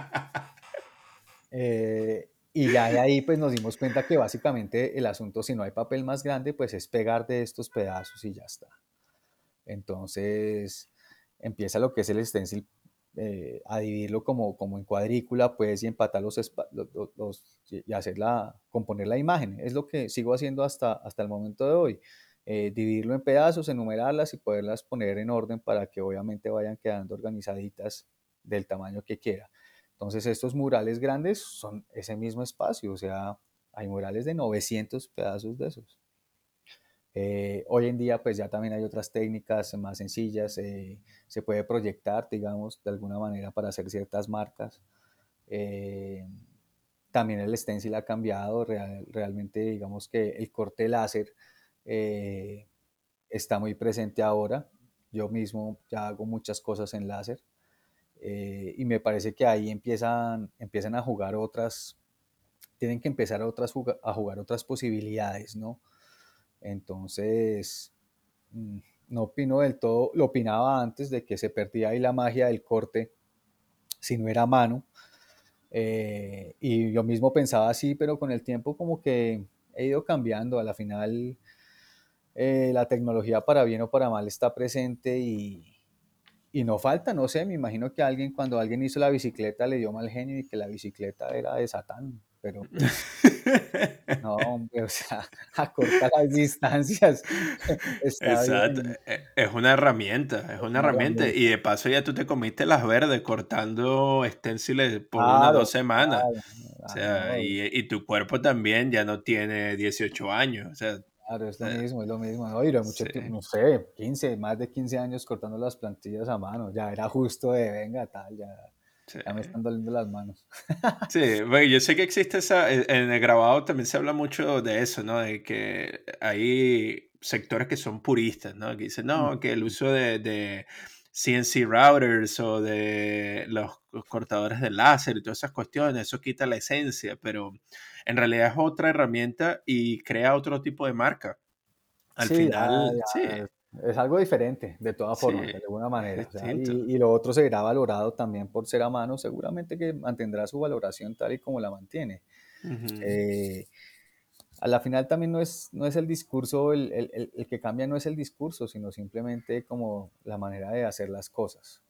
Eh, y ya de ahí pues nos dimos cuenta que básicamente el asunto, si no hay papel más grande, pues es pegar de estos pedazos y ya está. Entonces empieza lo que es el stencil eh, a dividirlo como, como en cuadrícula, pues, y empatar los, los, y hacerla, componer la imagen. Es lo que sigo haciendo hasta, hasta el momento de hoy. Eh, dividirlo en pedazos, enumerarlas y poderlas poner en orden para que obviamente vayan quedando organizaditas del tamaño que quiera. Entonces estos murales grandes son ese mismo espacio, o sea, hay murales de 900 pedazos de esos. Eh, hoy en día pues ya también hay otras técnicas más sencillas, eh, se puede proyectar, digamos, de alguna manera para hacer ciertas marcas. Eh, también el stencil ha cambiado, realmente digamos que el corte láser está muy presente ahora. Yo mismo ya hago muchas cosas en láser. Eh, y me parece que ahí empiezan, empiezan a jugar otras, tienen que empezar a, otras, a jugar otras posibilidades, ¿no? Entonces, mm, no opino del todo, lo opinaba antes de que se perdía ahí la magia del corte si no era mano. Eh, y yo mismo pensaba así, pero con el tiempo como que he ido cambiando. A la final, eh, la tecnología para bien o para mal está presente y, y no falta, no sé, me imagino que alguien cuando alguien hizo la bicicleta le dio mal genio y que la bicicleta era de Satán, pero no, hombre, o sea, acorta las distancias. Exacto, e, es una herramienta, es una, herramienta. y de paso ya tú te comiste las verdes cortando esténciles por unas dos semanas. o sea, y, y, tu cuerpo también ya no tiene 18 años, o sea, Claro, es lo mismo, es lo mismo. No, mucho tiempo, no sé, 15, más de 15 años cortando las plantillas a mano. Ya era justo de venga, tal, ya, ya me están doliendo las manos. sí, bueno, yo sé que existe esa. En el grabado también se habla mucho de eso, ¿no? De que hay sectores que son puristas, ¿no? Que dicen, no, que el uso de, de CNC routers o de los, cortadores de láser y todas esas cuestiones, eso quita la esencia, pero en realidad es otra herramienta y crea otro tipo de marca. Al final, sí. Es algo diferente, de todas formas, de alguna manera. y, lo otro será valorado también por ser a mano, seguramente que mantendrá su valoración tal y como la mantiene a la final también no es, no es el discurso, el, el, el, que cambia no es el discurso, sino simplemente como la manera de hacer las cosas.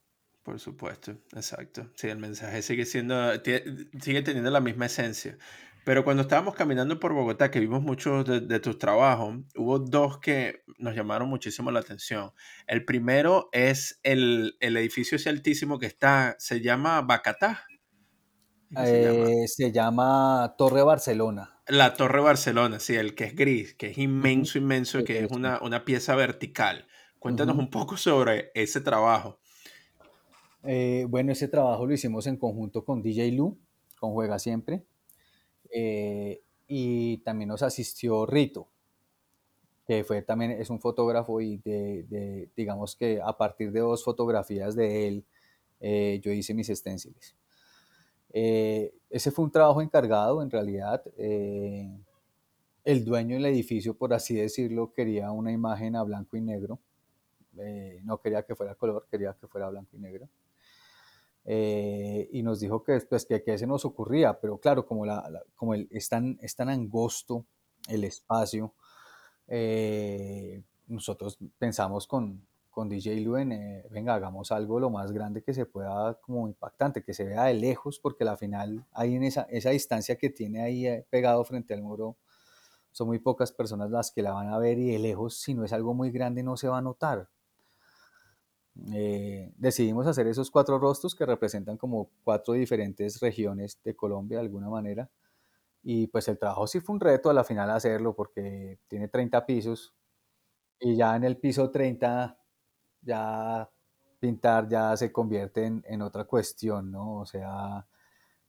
Por supuesto, exacto. Sí, el mensaje sigue siendo, sigue teniendo la misma esencia. Pero cuando estábamos caminando por Bogotá, que vimos muchos de, de, tus trabajos, hubo dos que nos llamaron muchísimo la atención. El primero es el, el edificio ese altísimo que está, se llama Bacatá. Eh, se, llama? Torre Barcelona. La Torre Barcelona, sí, el que es gris, que es inmenso, inmenso, que es una, una pieza vertical. Cuéntanos un poco sobre ese trabajo. Eh, bueno, ese trabajo lo hicimos en conjunto con DJ Lu, con Juega Siempre, eh, y también nos asistió Rito, que fue también, es un fotógrafo y de, digamos que a partir de dos fotografías de él, yo hice mis esténciles. Eh, ese fue un trabajo encargado, en realidad. Eh, el dueño del edificio, por así decirlo, quería una imagen a blanco y negro. Eh, no quería que fuera color, quería que fuera blanco y negro. Y nos dijo que, pues, que, que se nos ocurría, pero claro, como, la, como el, es, tan, es tan angosto el espacio, nosotros pensamos con, con DJ Luen, eh, venga, hagamos algo lo más grande que se pueda, como impactante, que se vea de lejos, porque al final, ahí en esa, esa distancia que tiene ahí eh, pegado frente al muro, son muy pocas personas las que la van a ver y de lejos, si no es algo muy grande, no se va a notar. Eh, decidimos hacer esos cuatro rostros que representan como cuatro diferentes regiones de Colombia de alguna manera. Y pues el trabajo sí fue un reto a la final hacerlo porque tiene 30 pisos y ya en el piso 30 ya pintar ya se convierte en, otra cuestión, ¿no? O sea,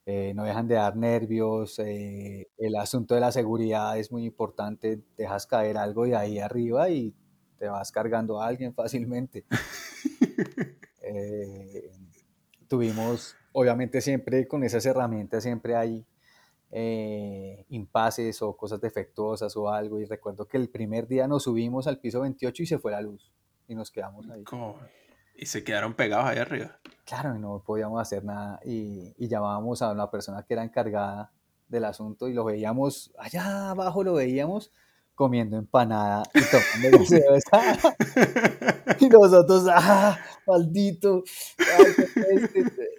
eh, no dejan de dar nervios, eh, el asunto de la seguridad es muy importante, dejas caer algo de ahí arriba y te vas cargando a alguien fácilmente. Eh, tuvimos, obviamente siempre con esas herramientas siempre hay impases o cosas defectuosas o algo y recuerdo que el primer día nos subimos al piso 28 y se fue la luz y nos quedamos ahí. Y se quedaron pegados ahí arriba. Claro, y no podíamos hacer nada y, y llamábamos a una persona que era encargada del asunto y lo veíamos, allá abajo lo veíamos comiendo empanada y tomando cerveza. y nosotros, ¡ah, maldito!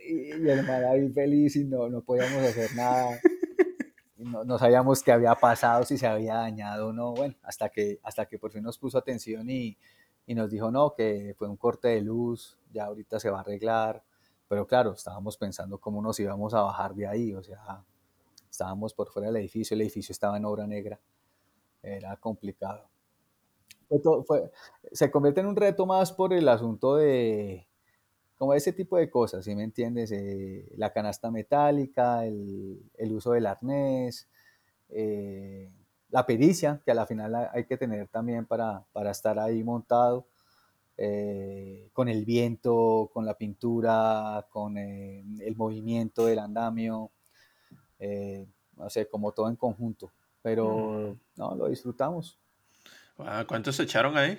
y, el man ahí feliz y no, no podíamos hacer nada. no, no, sabíamos qué había pasado, si se había dañado o no. Bueno, hasta que, hasta que por fin nos puso atención y, y nos dijo no, que fue un corte de luz, ya ahorita se va a arreglar, pero claro, estábamos pensando cómo nos íbamos a bajar de ahí, o sea, estábamos por fuera del edificio, el edificio estaba en obra negra, era complicado. se convierte en un reto más por el asunto de, como ese tipo de cosas, ¿sí me entiendes? Eh, la canasta metálica, el, el, uso del arnés, eh, la pericia, que a la final hay que tener también para, para estar ahí montado, eh, con el viento, con la pintura, con el movimiento del andamio, no sé, como todo en conjunto. Pero mm. no, lo disfrutamos. ¿Cuántos se echaron ahí?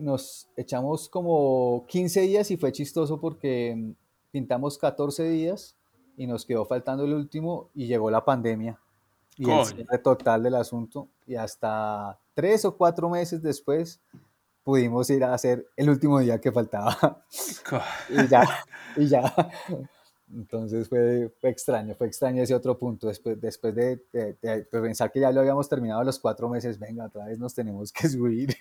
nos echamos como 15 días y fue chistoso porque pintamos 14 días y nos quedó faltando el último y llegó la pandemia y el cierre total del asunto. Y hasta tres o cuatro meses después pudimos ir a hacer el último día que faltaba. y ya, y ya. Entonces fue, extraño, fue extraño ese otro punto. Después, después de, pensar que ya lo habíamos terminado los cuatro meses, venga, otra vez nos tenemos que subir.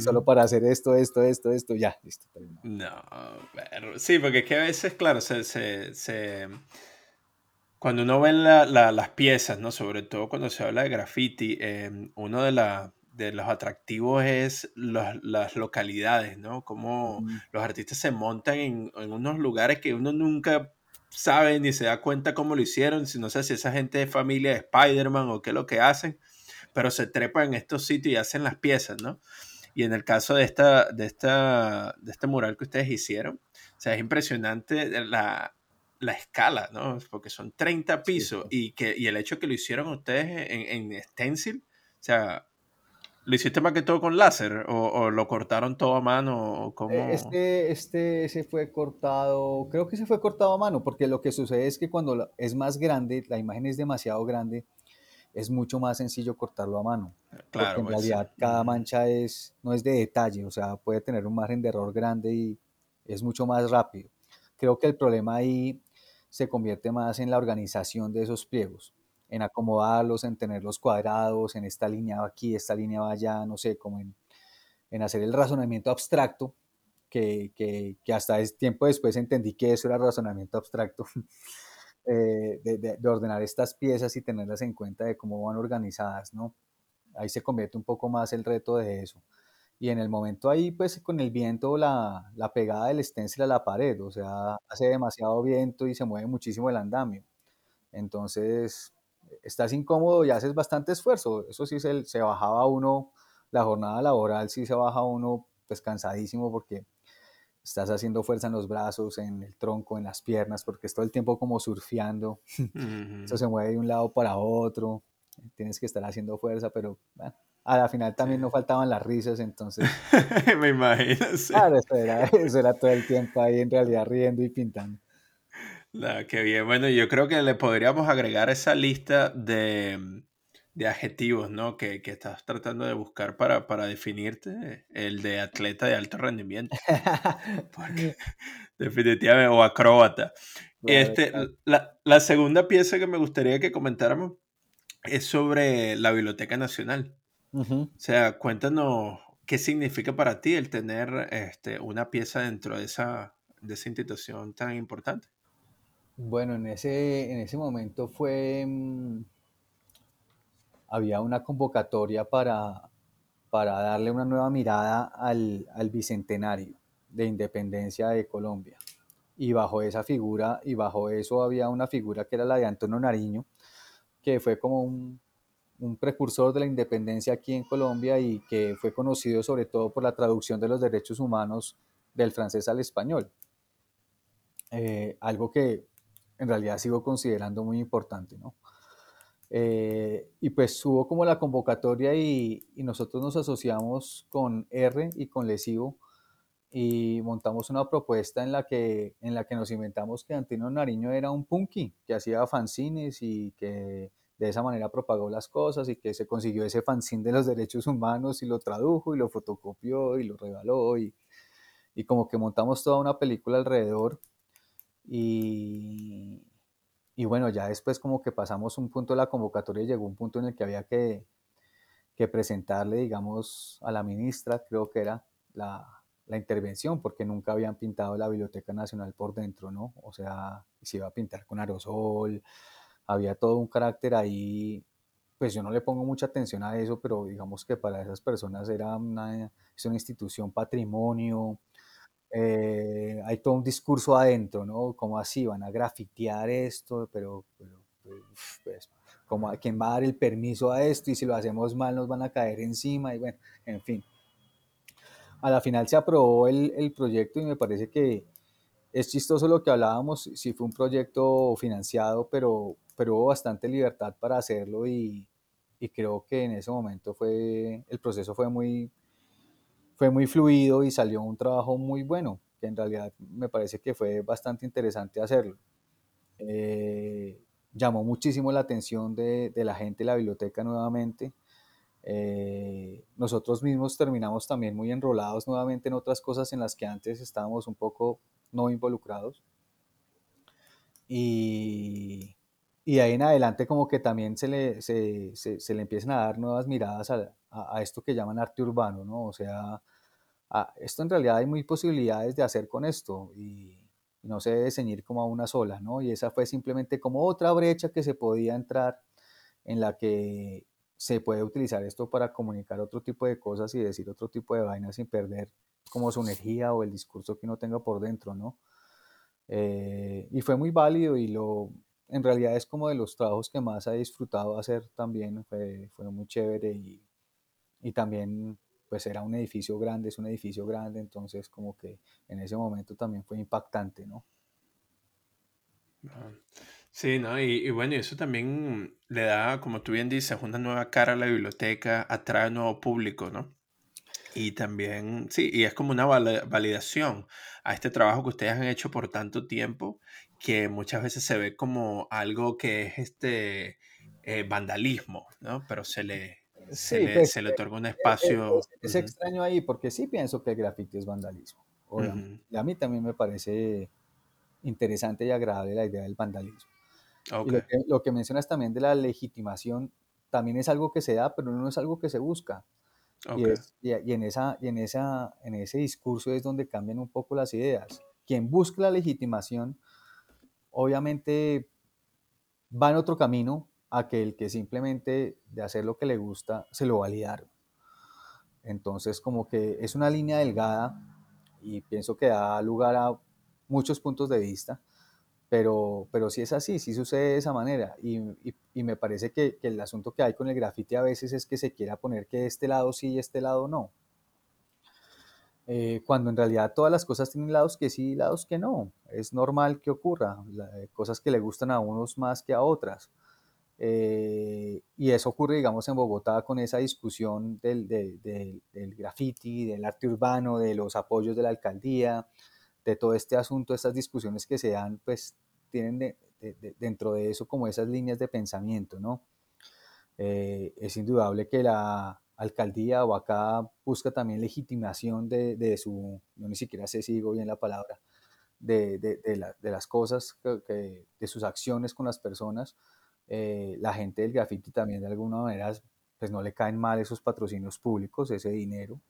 Solo para hacer esto, esto, esto, esto, ya, listo, No, pero, sí, porque es que a veces, claro, se, se, se Cuando uno ve las piezas, ¿no? Sobre todo cuando se habla de graffiti, em, uno de, de, los atractivos es las localidades, ¿no? Cómo los artistas se montan en, en, unos lugares que uno nunca sabe ni se da cuenta cómo lo hicieron, si no sé si esa gente es familia de Spider-Man o qué es lo que hacen, pero se trepan en estos sitios y hacen las piezas, ¿no? Y en el caso de, esta, de, esta, de este mural que ustedes hicieron, o sea, es impresionante la, la escala, ¿no? Porque son 30 pisos Y, que, y el hecho que lo hicieron ustedes en, en stencil, o sea, ¿lo hiciste más que todo con láser o, lo cortaron todo a mano? O cómo? E, este, este se fue cortado, creo que se fue cortado a mano, porque lo que sucede es que cuando es más grande, la imagen es demasiado grande, es mucho más sencillo cortarlo a mano. Claro, porque en pues, realidad cada mancha es, no es de detalle, o sea, puede tener un margen de error grande y es mucho más rápido. Creo que el problema ahí se convierte más en la organización de esos pliegos, en acomodarlos, en tenerlos cuadrados, en esta línea aquí, esta línea va allá, no sé, como en, hacer el razonamiento abstracto, que, que, hasta es tiempo después entendí que eso era razonamiento abstracto, eh, de, de, ordenar estas piezas y tenerlas en cuenta de cómo van organizadas, ¿no? Ahí se convierte un poco más el reto de eso y en el momento ahí, pues con el viento, la, la pegada del stencil a la pared, o sea, hace demasiado viento y se mueve muchísimo el andamio. Entonces, estás incómodo y haces bastante esfuerzo. Eso sí, se, se bajaba uno, la jornada laboral sí se baja uno pues cansadísimo porque estás haciendo fuerza en los brazos, en el tronco, en las piernas, porque es todo el tiempo como surfeando. Eso se mueve de un lado para otro. Tienes que estar haciendo fuerza, pero bueno, a la final también no faltaban las risas, entonces. Me imagino. Claro, eso era, todo el tiempo ahí en realidad riendo y pintando. Qué bien. Bueno, yo creo que le podríamos agregar esa lista de, adjetivos, ¿no? Que, estás tratando de buscar para, para, definirte, el de atleta de alto rendimiento. definitivamente, o acróbata. este, La, la segunda pieza que me gustaría que comentáramos es sobre la Biblioteca Nacional. O sea, cuéntanos qué significa para ti el tener este, una pieza dentro de esa, de esa institución tan importante. Bueno, en ese, en ese momento fue, mm, había una convocatoria para, para darle una nueva mirada al, al bicentenario de independencia de Colombia. Y bajo esa figura, y bajo eso había una figura que era la de Antonio Nariño, que fue como un, un precursor de la independencia aquí en Colombia y que fue conocido sobre todo por la traducción de los derechos humanos del francés al español. Eh, algo que en realidad sigo considerando muy importante, ¿no? Eh, y pues hubo como la convocatoria y, nosotros nos asociamos con R y con Lesivo y montamos una propuesta en la que, en la que nos inventamos que Antonio Nariño era un punky, que hacía fanzines y que de esa manera propagó las cosas y que se consiguió ese fanzine de los derechos humanos y lo tradujo y lo fotocopió y lo regaló y, y como que montamos toda una película alrededor y, y bueno, ya después como que pasamos un punto de la convocatoria y llegó un punto en el que había que, que presentarle, digamos, a la ministra, creo que era la, la intervención, porque nunca habían pintado la Biblioteca Nacional por dentro, ¿no? O sea, se iba a pintar con aerosol, había todo un carácter ahí, pues yo no le pongo mucha atención a eso, pero digamos que para esas personas era una, es una institución patrimonio, eh, hay todo un discurso adentro, ¿no? Como así, van a grafitear esto, pero, pues, como quién va a dar el permiso a esto y si lo hacemos mal nos van a caer encima y bueno, en fin. A la final se aprobó el, el proyecto y me parece que es chistoso lo que hablábamos, si fue un proyecto financiado, pero, pero hubo bastante libertad para hacerlo y, y, creo que en ese momento fue, el proceso fue muy, fue muy fluido y salió un trabajo muy bueno, que en realidad me parece que fue bastante interesante hacerlo. Eh, llamó muchísimo la atención de, de, la gente de la biblioteca nuevamente. Eh, nosotros mismos terminamos también muy enrolados nuevamente en otras cosas en las que antes estábamos un poco no involucrados. Y, y ahí en adelante como que también se le, se, se, le empiezan a dar nuevas miradas a, a, esto que llaman arte urbano, ¿no? O sea, esto en realidad hay muy posibilidades de hacer con esto y, no se debe ceñir como a una sola, ¿no? Y esa fue simplemente como otra brecha que se podía entrar en la que se puede utilizar esto para comunicar otro tipo de cosas y decir otro tipo de vainas sin perder como su energía o el discurso que uno tenga por dentro, ¿no? Eh, y fue muy válido y lo, en realidad es como de los trabajos que más he disfrutado hacer también, fue, fue muy chévere y, y también pues era un edificio grande, es un edificio grande, entonces como que en ese momento también fue impactante, ¿no? Sí, ¿no? Y, bueno, y eso también le da, como tú bien dices, una nueva cara a la biblioteca, atrae un nuevo público, ¿no? Y también, sí, y es como una validación a este trabajo que ustedes han hecho por tanto tiempo, que muchas veces se ve como algo que es este eh, vandalismo, ¿no? Pero se le, se, le, pues, se le otorga un e, e, espacio. Es, extraño ahí, porque sí pienso que el grafiti es vandalismo. Y a mí también me parece interesante y agradable la idea del vandalismo. lo, que, mencionas también de la legitimación también es algo que se da, pero no es algo que se busca. Y, en, esa, y en, esa, en ese discurso es donde cambian un poco las ideas. Quien busca la legitimación, obviamente va en otro camino, aquel que simplemente de hacer lo que le gusta se lo validaron. Entonces, como que es una línea delgada y pienso que da lugar a muchos puntos de vista, pero, pero sí es así, sí sucede de esa manera. Y, y, me parece que, que, el asunto que hay con el grafiti a veces es que se quiera poner que este lado sí y este lado no. Eh, cuando en realidad todas las cosas tienen lados que sí y lados que no. Es normal que ocurra, cosas que le gustan a unos más que a otras. Eh, y eso ocurre, digamos, en Bogotá con esa discusión del, del, del, graffiti, del arte urbano, de los apoyos de la alcaldía, de todo este asunto, estas discusiones que se dan, pues tienen dentro de eso como esas líneas de pensamiento, ¿no? Eh, es indudable que la alcaldía o acá busca también legitimación de, de, su, no ni siquiera sé si digo bien la palabra, de, de la, las cosas, que, de sus acciones con las personas, eh, la gente del graffiti también de alguna manera pues no le caen mal esos patrocinios públicos, ese dinero.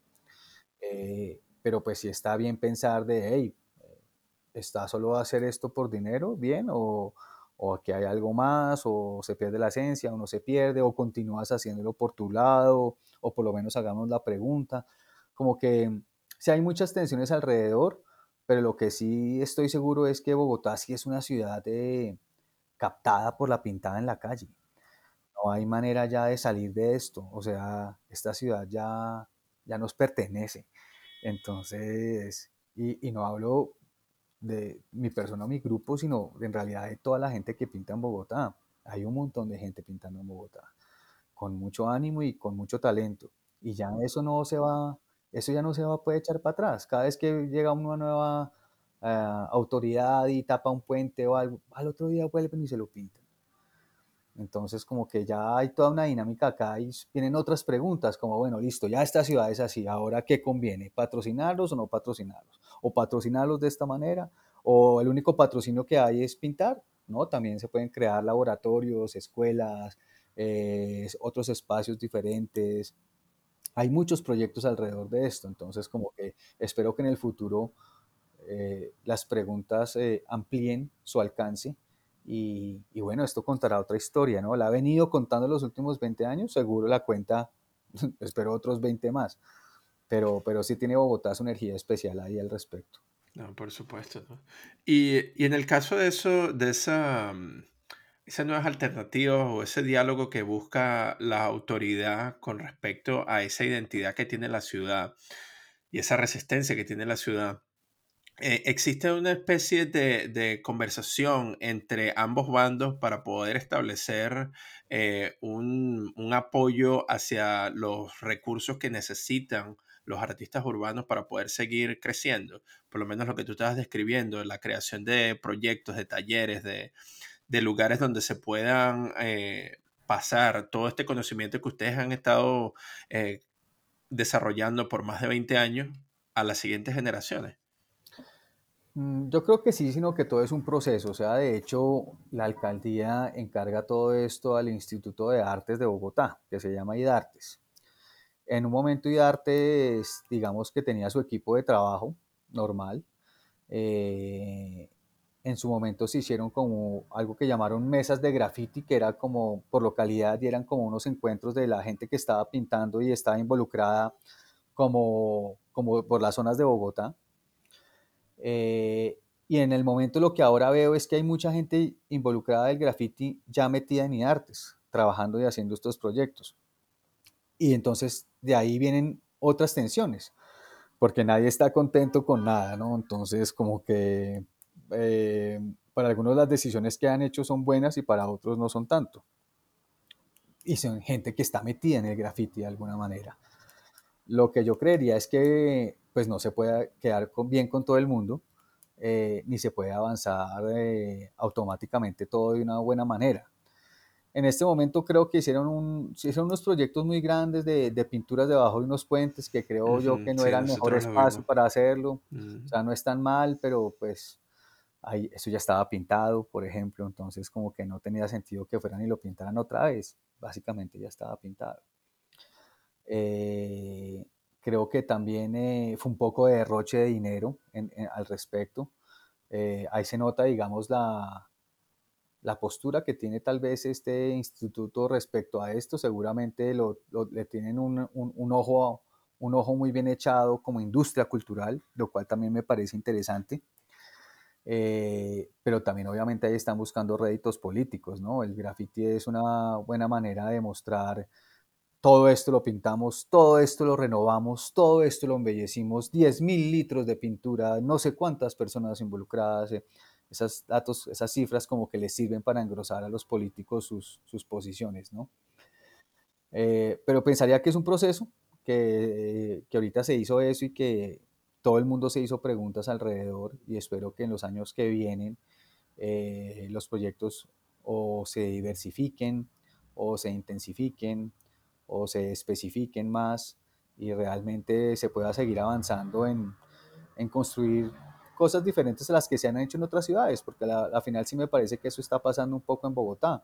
Eh, pero pues si está bien pensar de, hey, ¿está solo a hacer esto por dinero? Bien, o, o aquí hay algo más, o se pierde la esencia, o no se pierde, o continúas haciéndolo por tu lado, o por lo menos hagamos la pregunta. Como que si hay muchas tensiones alrededor, pero lo que sí estoy seguro es que Bogotá sí es una ciudad de, captada por la pintada en la calle. No hay manera ya de salir de esto. O sea, esta ciudad ya, ya nos pertenece. Entonces, y, no hablo de mi persona o mi grupo, sino en realidad de toda la gente que pinta en Bogotá. Hay un montón de gente pintando en Bogotá, con mucho ánimo y con mucho talento. Y ya eso no se va, eso ya no se va a poder echar para atrás. Cada vez que llega una nueva eh, autoridad y tapa un puente o algo, al otro día vuelven y se lo pintan. Entonces, como que ya hay toda una dinámica acá y vienen otras preguntas, como, bueno, listo, ya esta ciudad es así, ahora ¿qué conviene? ¿Patrocinarlos o no patrocinarlos? ¿O patrocinarlos de esta manera? ¿O el único patrocinio que hay es pintar? ¿No? También se pueden crear laboratorios, escuelas, eh, otros espacios diferentes. Hay muchos proyectos alrededor de esto, entonces como que espero que en el futuro eh, las preguntas eh, amplíen su alcance y, bueno, esto contará otra historia, ¿no? La ha venido contando los últimos 20 años, seguro la cuenta, espero otros 20 más, pero, pero sí tiene Bogotá su energía especial ahí al respecto. No, por supuesto. Y, y, en el caso de eso, de esa, esas nuevas alternativas o ese diálogo que busca la autoridad con respecto a esa identidad que tiene la ciudad y esa resistencia que tiene la ciudad, eh, existe una especie de, conversación entre ambos bandos para poder establecer eh, un, apoyo hacia los recursos que necesitan los artistas urbanos para poder seguir creciendo. Por lo menos lo que tú estabas describiendo, la creación de proyectos, de talleres, de, lugares donde se puedan eh, pasar todo este conocimiento que ustedes han estado desarrollando por más de 20 años a las siguientes generaciones. Mm, yo creo que sí, sino que todo es un proceso. O sea, de hecho, la alcaldía encarga todo esto al Instituto de Artes de Bogotá, que se llama IDARTES. En un momento IDARTES, digamos que tenía su equipo de trabajo normal, eh, en su momento se hicieron como algo que llamaron mesas de graffiti, que era como por localidad y eran como unos encuentros de la gente que estaba pintando y estaba involucrada como, como por las zonas de Bogotá. Eh, y en el momento lo que ahora veo es que hay mucha gente involucrada del graffiti ya metida en artes, trabajando y haciendo estos proyectos. Y entonces de ahí vienen otras tensiones, porque nadie está contento con nada, ¿no? Entonces como que eh, para algunos las decisiones que han hecho son buenas y para otros no son tanto. Y son gente que está metida en el graffiti de alguna manera. Lo que yo creería es que pues no se puede quedar bien con todo el mundo, eh, ni se puede avanzar eh, automáticamente todo de una buena manera. En este momento creo que hicieron, un, hicieron unos proyectos muy grandes de, de pinturas debajo de unos puentes que creo yo que no era el mejor espacio para hacerlo. O sea, no es tan mal, pero pues ahí, eso ya estaba pintado, por ejemplo, entonces como que no tenía sentido que fueran y lo pintaran otra vez. Básicamente ya estaba pintado. Eh, creo que también eh, fue un poco de derroche de dinero al respecto. Eh, ahí se nota, digamos, la, la, postura que tiene tal vez este instituto respecto a esto. Seguramente lo, le tienen un, un, ojo, un ojo muy bien echado como industria cultural, lo cual también me parece interesante. Eh, pero también obviamente ahí están buscando réditos políticos, ¿no? El graffiti es una buena manera de mostrar todo esto lo pintamos, todo esto lo renovamos, todo esto lo embellecimos, 10 mil litros de pintura, no sé cuántas personas involucradas, eh, esos datos, esas cifras como que les sirven para engrosar a los políticos sus, sus posiciones, ¿no? Eh, pero pensaría que es un proceso, que, que ahorita se hizo eso y que todo el mundo se hizo preguntas alrededor y espero que en los años que vienen eh, los proyectos o se diversifiquen o se intensifiquen o se especifiquen más y realmente se pueda seguir avanzando en, en construir cosas diferentes a las que se han hecho en otras ciudades, porque al final sí me parece que eso está pasando un poco en Bogotá.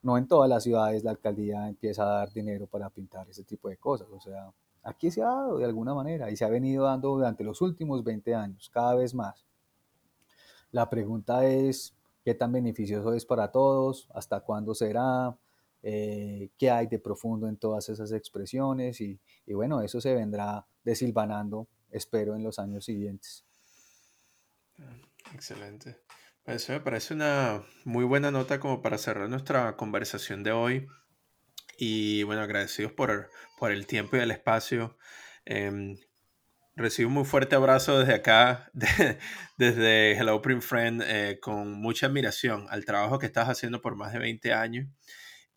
No en todas las ciudades la alcaldía empieza a dar dinero para pintar ese tipo de cosas, o sea, aquí se ha dado de alguna manera y se ha venido dando durante los últimos 20 años, cada vez más. La pregunta es, ¿qué tan beneficioso es para todos? ¿Hasta cuándo será? Eh, qué hay de profundo en todas esas expresiones y, bueno, eso se vendrá desilvanando, espero, en los años siguientes. Excelente. Pues eso me parece una muy buena nota como para cerrar nuestra conversación de hoy. Y bueno, agradecidos por, por el tiempo y el espacio. Eh, recibo un muy fuerte abrazo desde acá, desde Hello Print Friend, eh, con mucha admiración al trabajo que estás haciendo por más de 20 años.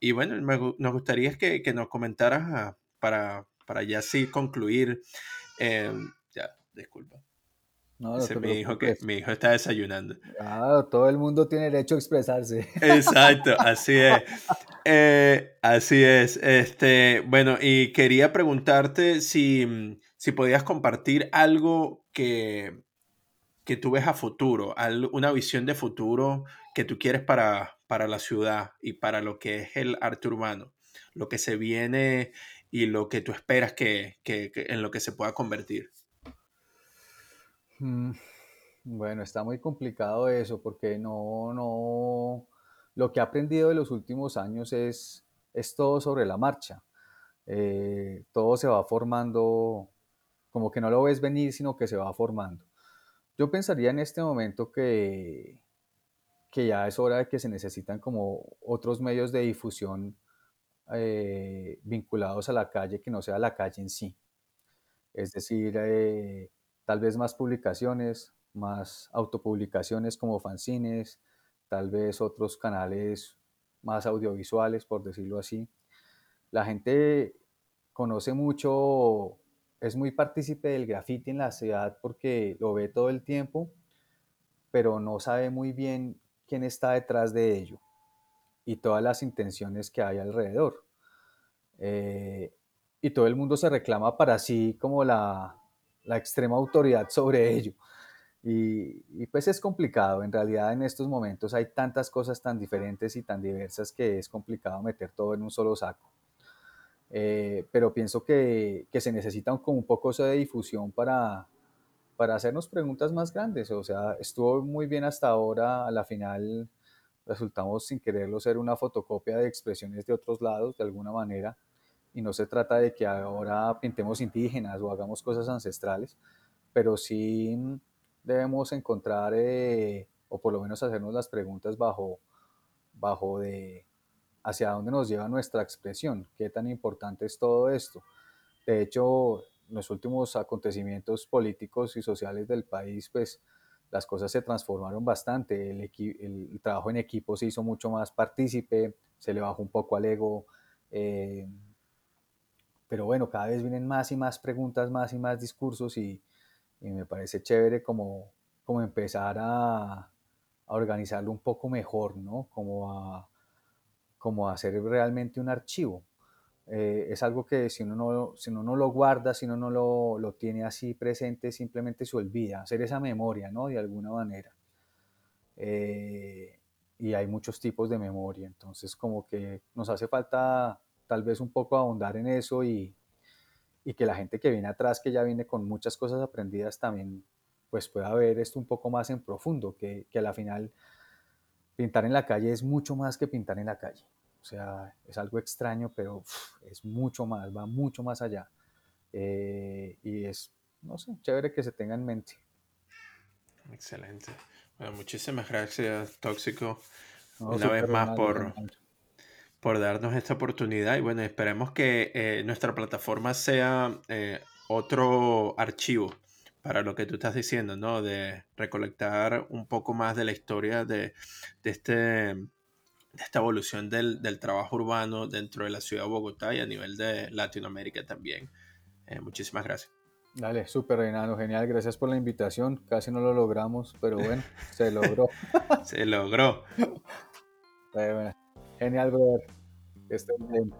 Y bueno, nos gustaría que, que nos comentaras ah, para, para ya sí concluir. Eh, ya, disculpa. No, mi, hijo que, mi hijo está desayunando. Claro, todo el mundo tiene derecho a expresarse. Exacto, así es. Eh, así es. Este, bueno, y quería preguntarte si, si podías compartir algo que, que tú ves a futuro, una visión de futuro que tú quieres para, para la ciudad y para lo que es el arte urbano, lo que se viene y lo que tú esperas que, en lo que se pueda convertir. Mm, bueno, está muy complicado eso porque no, no, lo que he aprendido de los últimos años es, es todo sobre la marcha. Eh, todo se va formando, como que no lo ves venir, sino que se va formando. Yo pensaría en este momento que, que ya es hora de que se necesitan como otros medios de difusión eh, vinculados a la calle que no sea la calle en sí. Es decir, eh, tal vez más publicaciones, más autopublicaciones como fanzines, tal vez otros canales más audiovisuales, por decirlo así. La gente conoce mucho, es muy partícipe del graffiti en la ciudad porque lo ve todo el tiempo, pero no sabe muy bien quién está detrás de ello y todas las intenciones que hay alrededor. Eh, y todo el mundo se reclama para sí como la, extrema autoridad sobre ello. Y, pues es complicado, en realidad en estos momentos hay tantas cosas tan diferentes y tan diversas que es complicado meter todo en un solo saco. Eh, pero pienso que, se necesita un poco de difusión para, para hacernos preguntas más grandes. O sea, estuvo muy bien hasta ahora, a la final resultamos sin quererlo ser una fotocopia de expresiones de otros lados, de alguna manera, y no se trata de que ahora pintemos indígenas o hagamos cosas ancestrales, pero sí debemos encontrar, eh, o por lo menos hacernos las preguntas bajo, bajo de hacia dónde nos lleva nuestra expresión, qué tan importante es todo esto. De hecho, los últimos acontecimientos políticos y sociales del país, pues las cosas se transformaron bastante, el, trabajo en equipo se hizo mucho más partícipe, se le bajó un poco al ego, eh, pero bueno, cada vez vienen más y más preguntas, más y más discursos y, me parece chévere como, como empezar a, organizarlo un poco mejor, ¿no? Como como a hacer realmente un archivo, eh, es algo que si uno, no, si uno no lo guarda, si uno no lo, lo, tiene así presente, simplemente se olvida, hacer esa memoria, ¿no? De alguna manera. Eh, y hay muchos tipos de memoria, entonces como que nos hace falta tal vez un poco ahondar en eso y, y que la gente que viene atrás, que ya viene con muchas cosas aprendidas, también pues pueda ver esto un poco más en profundo, que, que a la final pintar en la calle es mucho más que pintar en la calle. O sea, es algo extraño, pero uf, es mucho más, va mucho más allá. Eh, y es, no sé, chévere que se tenga en mente. Excelente. Bueno, muchísimas gracias, Tóxico, no, una vez más por, por darnos esta oportunidad. Y bueno, esperemos que eh, nuestra plataforma sea eh, otro archivo para lo que tú estás diciendo, ¿no? De recolectar un poco más de la historia de, de este de esta evolución del, del, trabajo urbano dentro de la ciudad de Bogotá y a nivel de Latinoamérica también. Eh, muchísimas gracias. Dale, súper Reinaldo, genial, gracias por la invitación. Casi no lo logramos, pero bueno, se logró. se logró. Bueno, genial, brother. Que estén bien.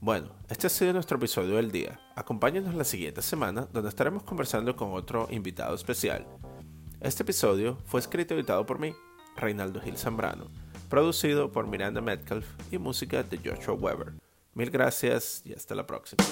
Bueno, este ha sido nuestro episodio del día. Acompáñenos la siguiente semana, donde estaremos conversando con otro invitado especial. Este episodio fue escrito y editado por mí, Reinaldo Gil Zambrano, producido por Miranda Metcalf y música de Joshua Weber. Mil gracias y hasta la próxima.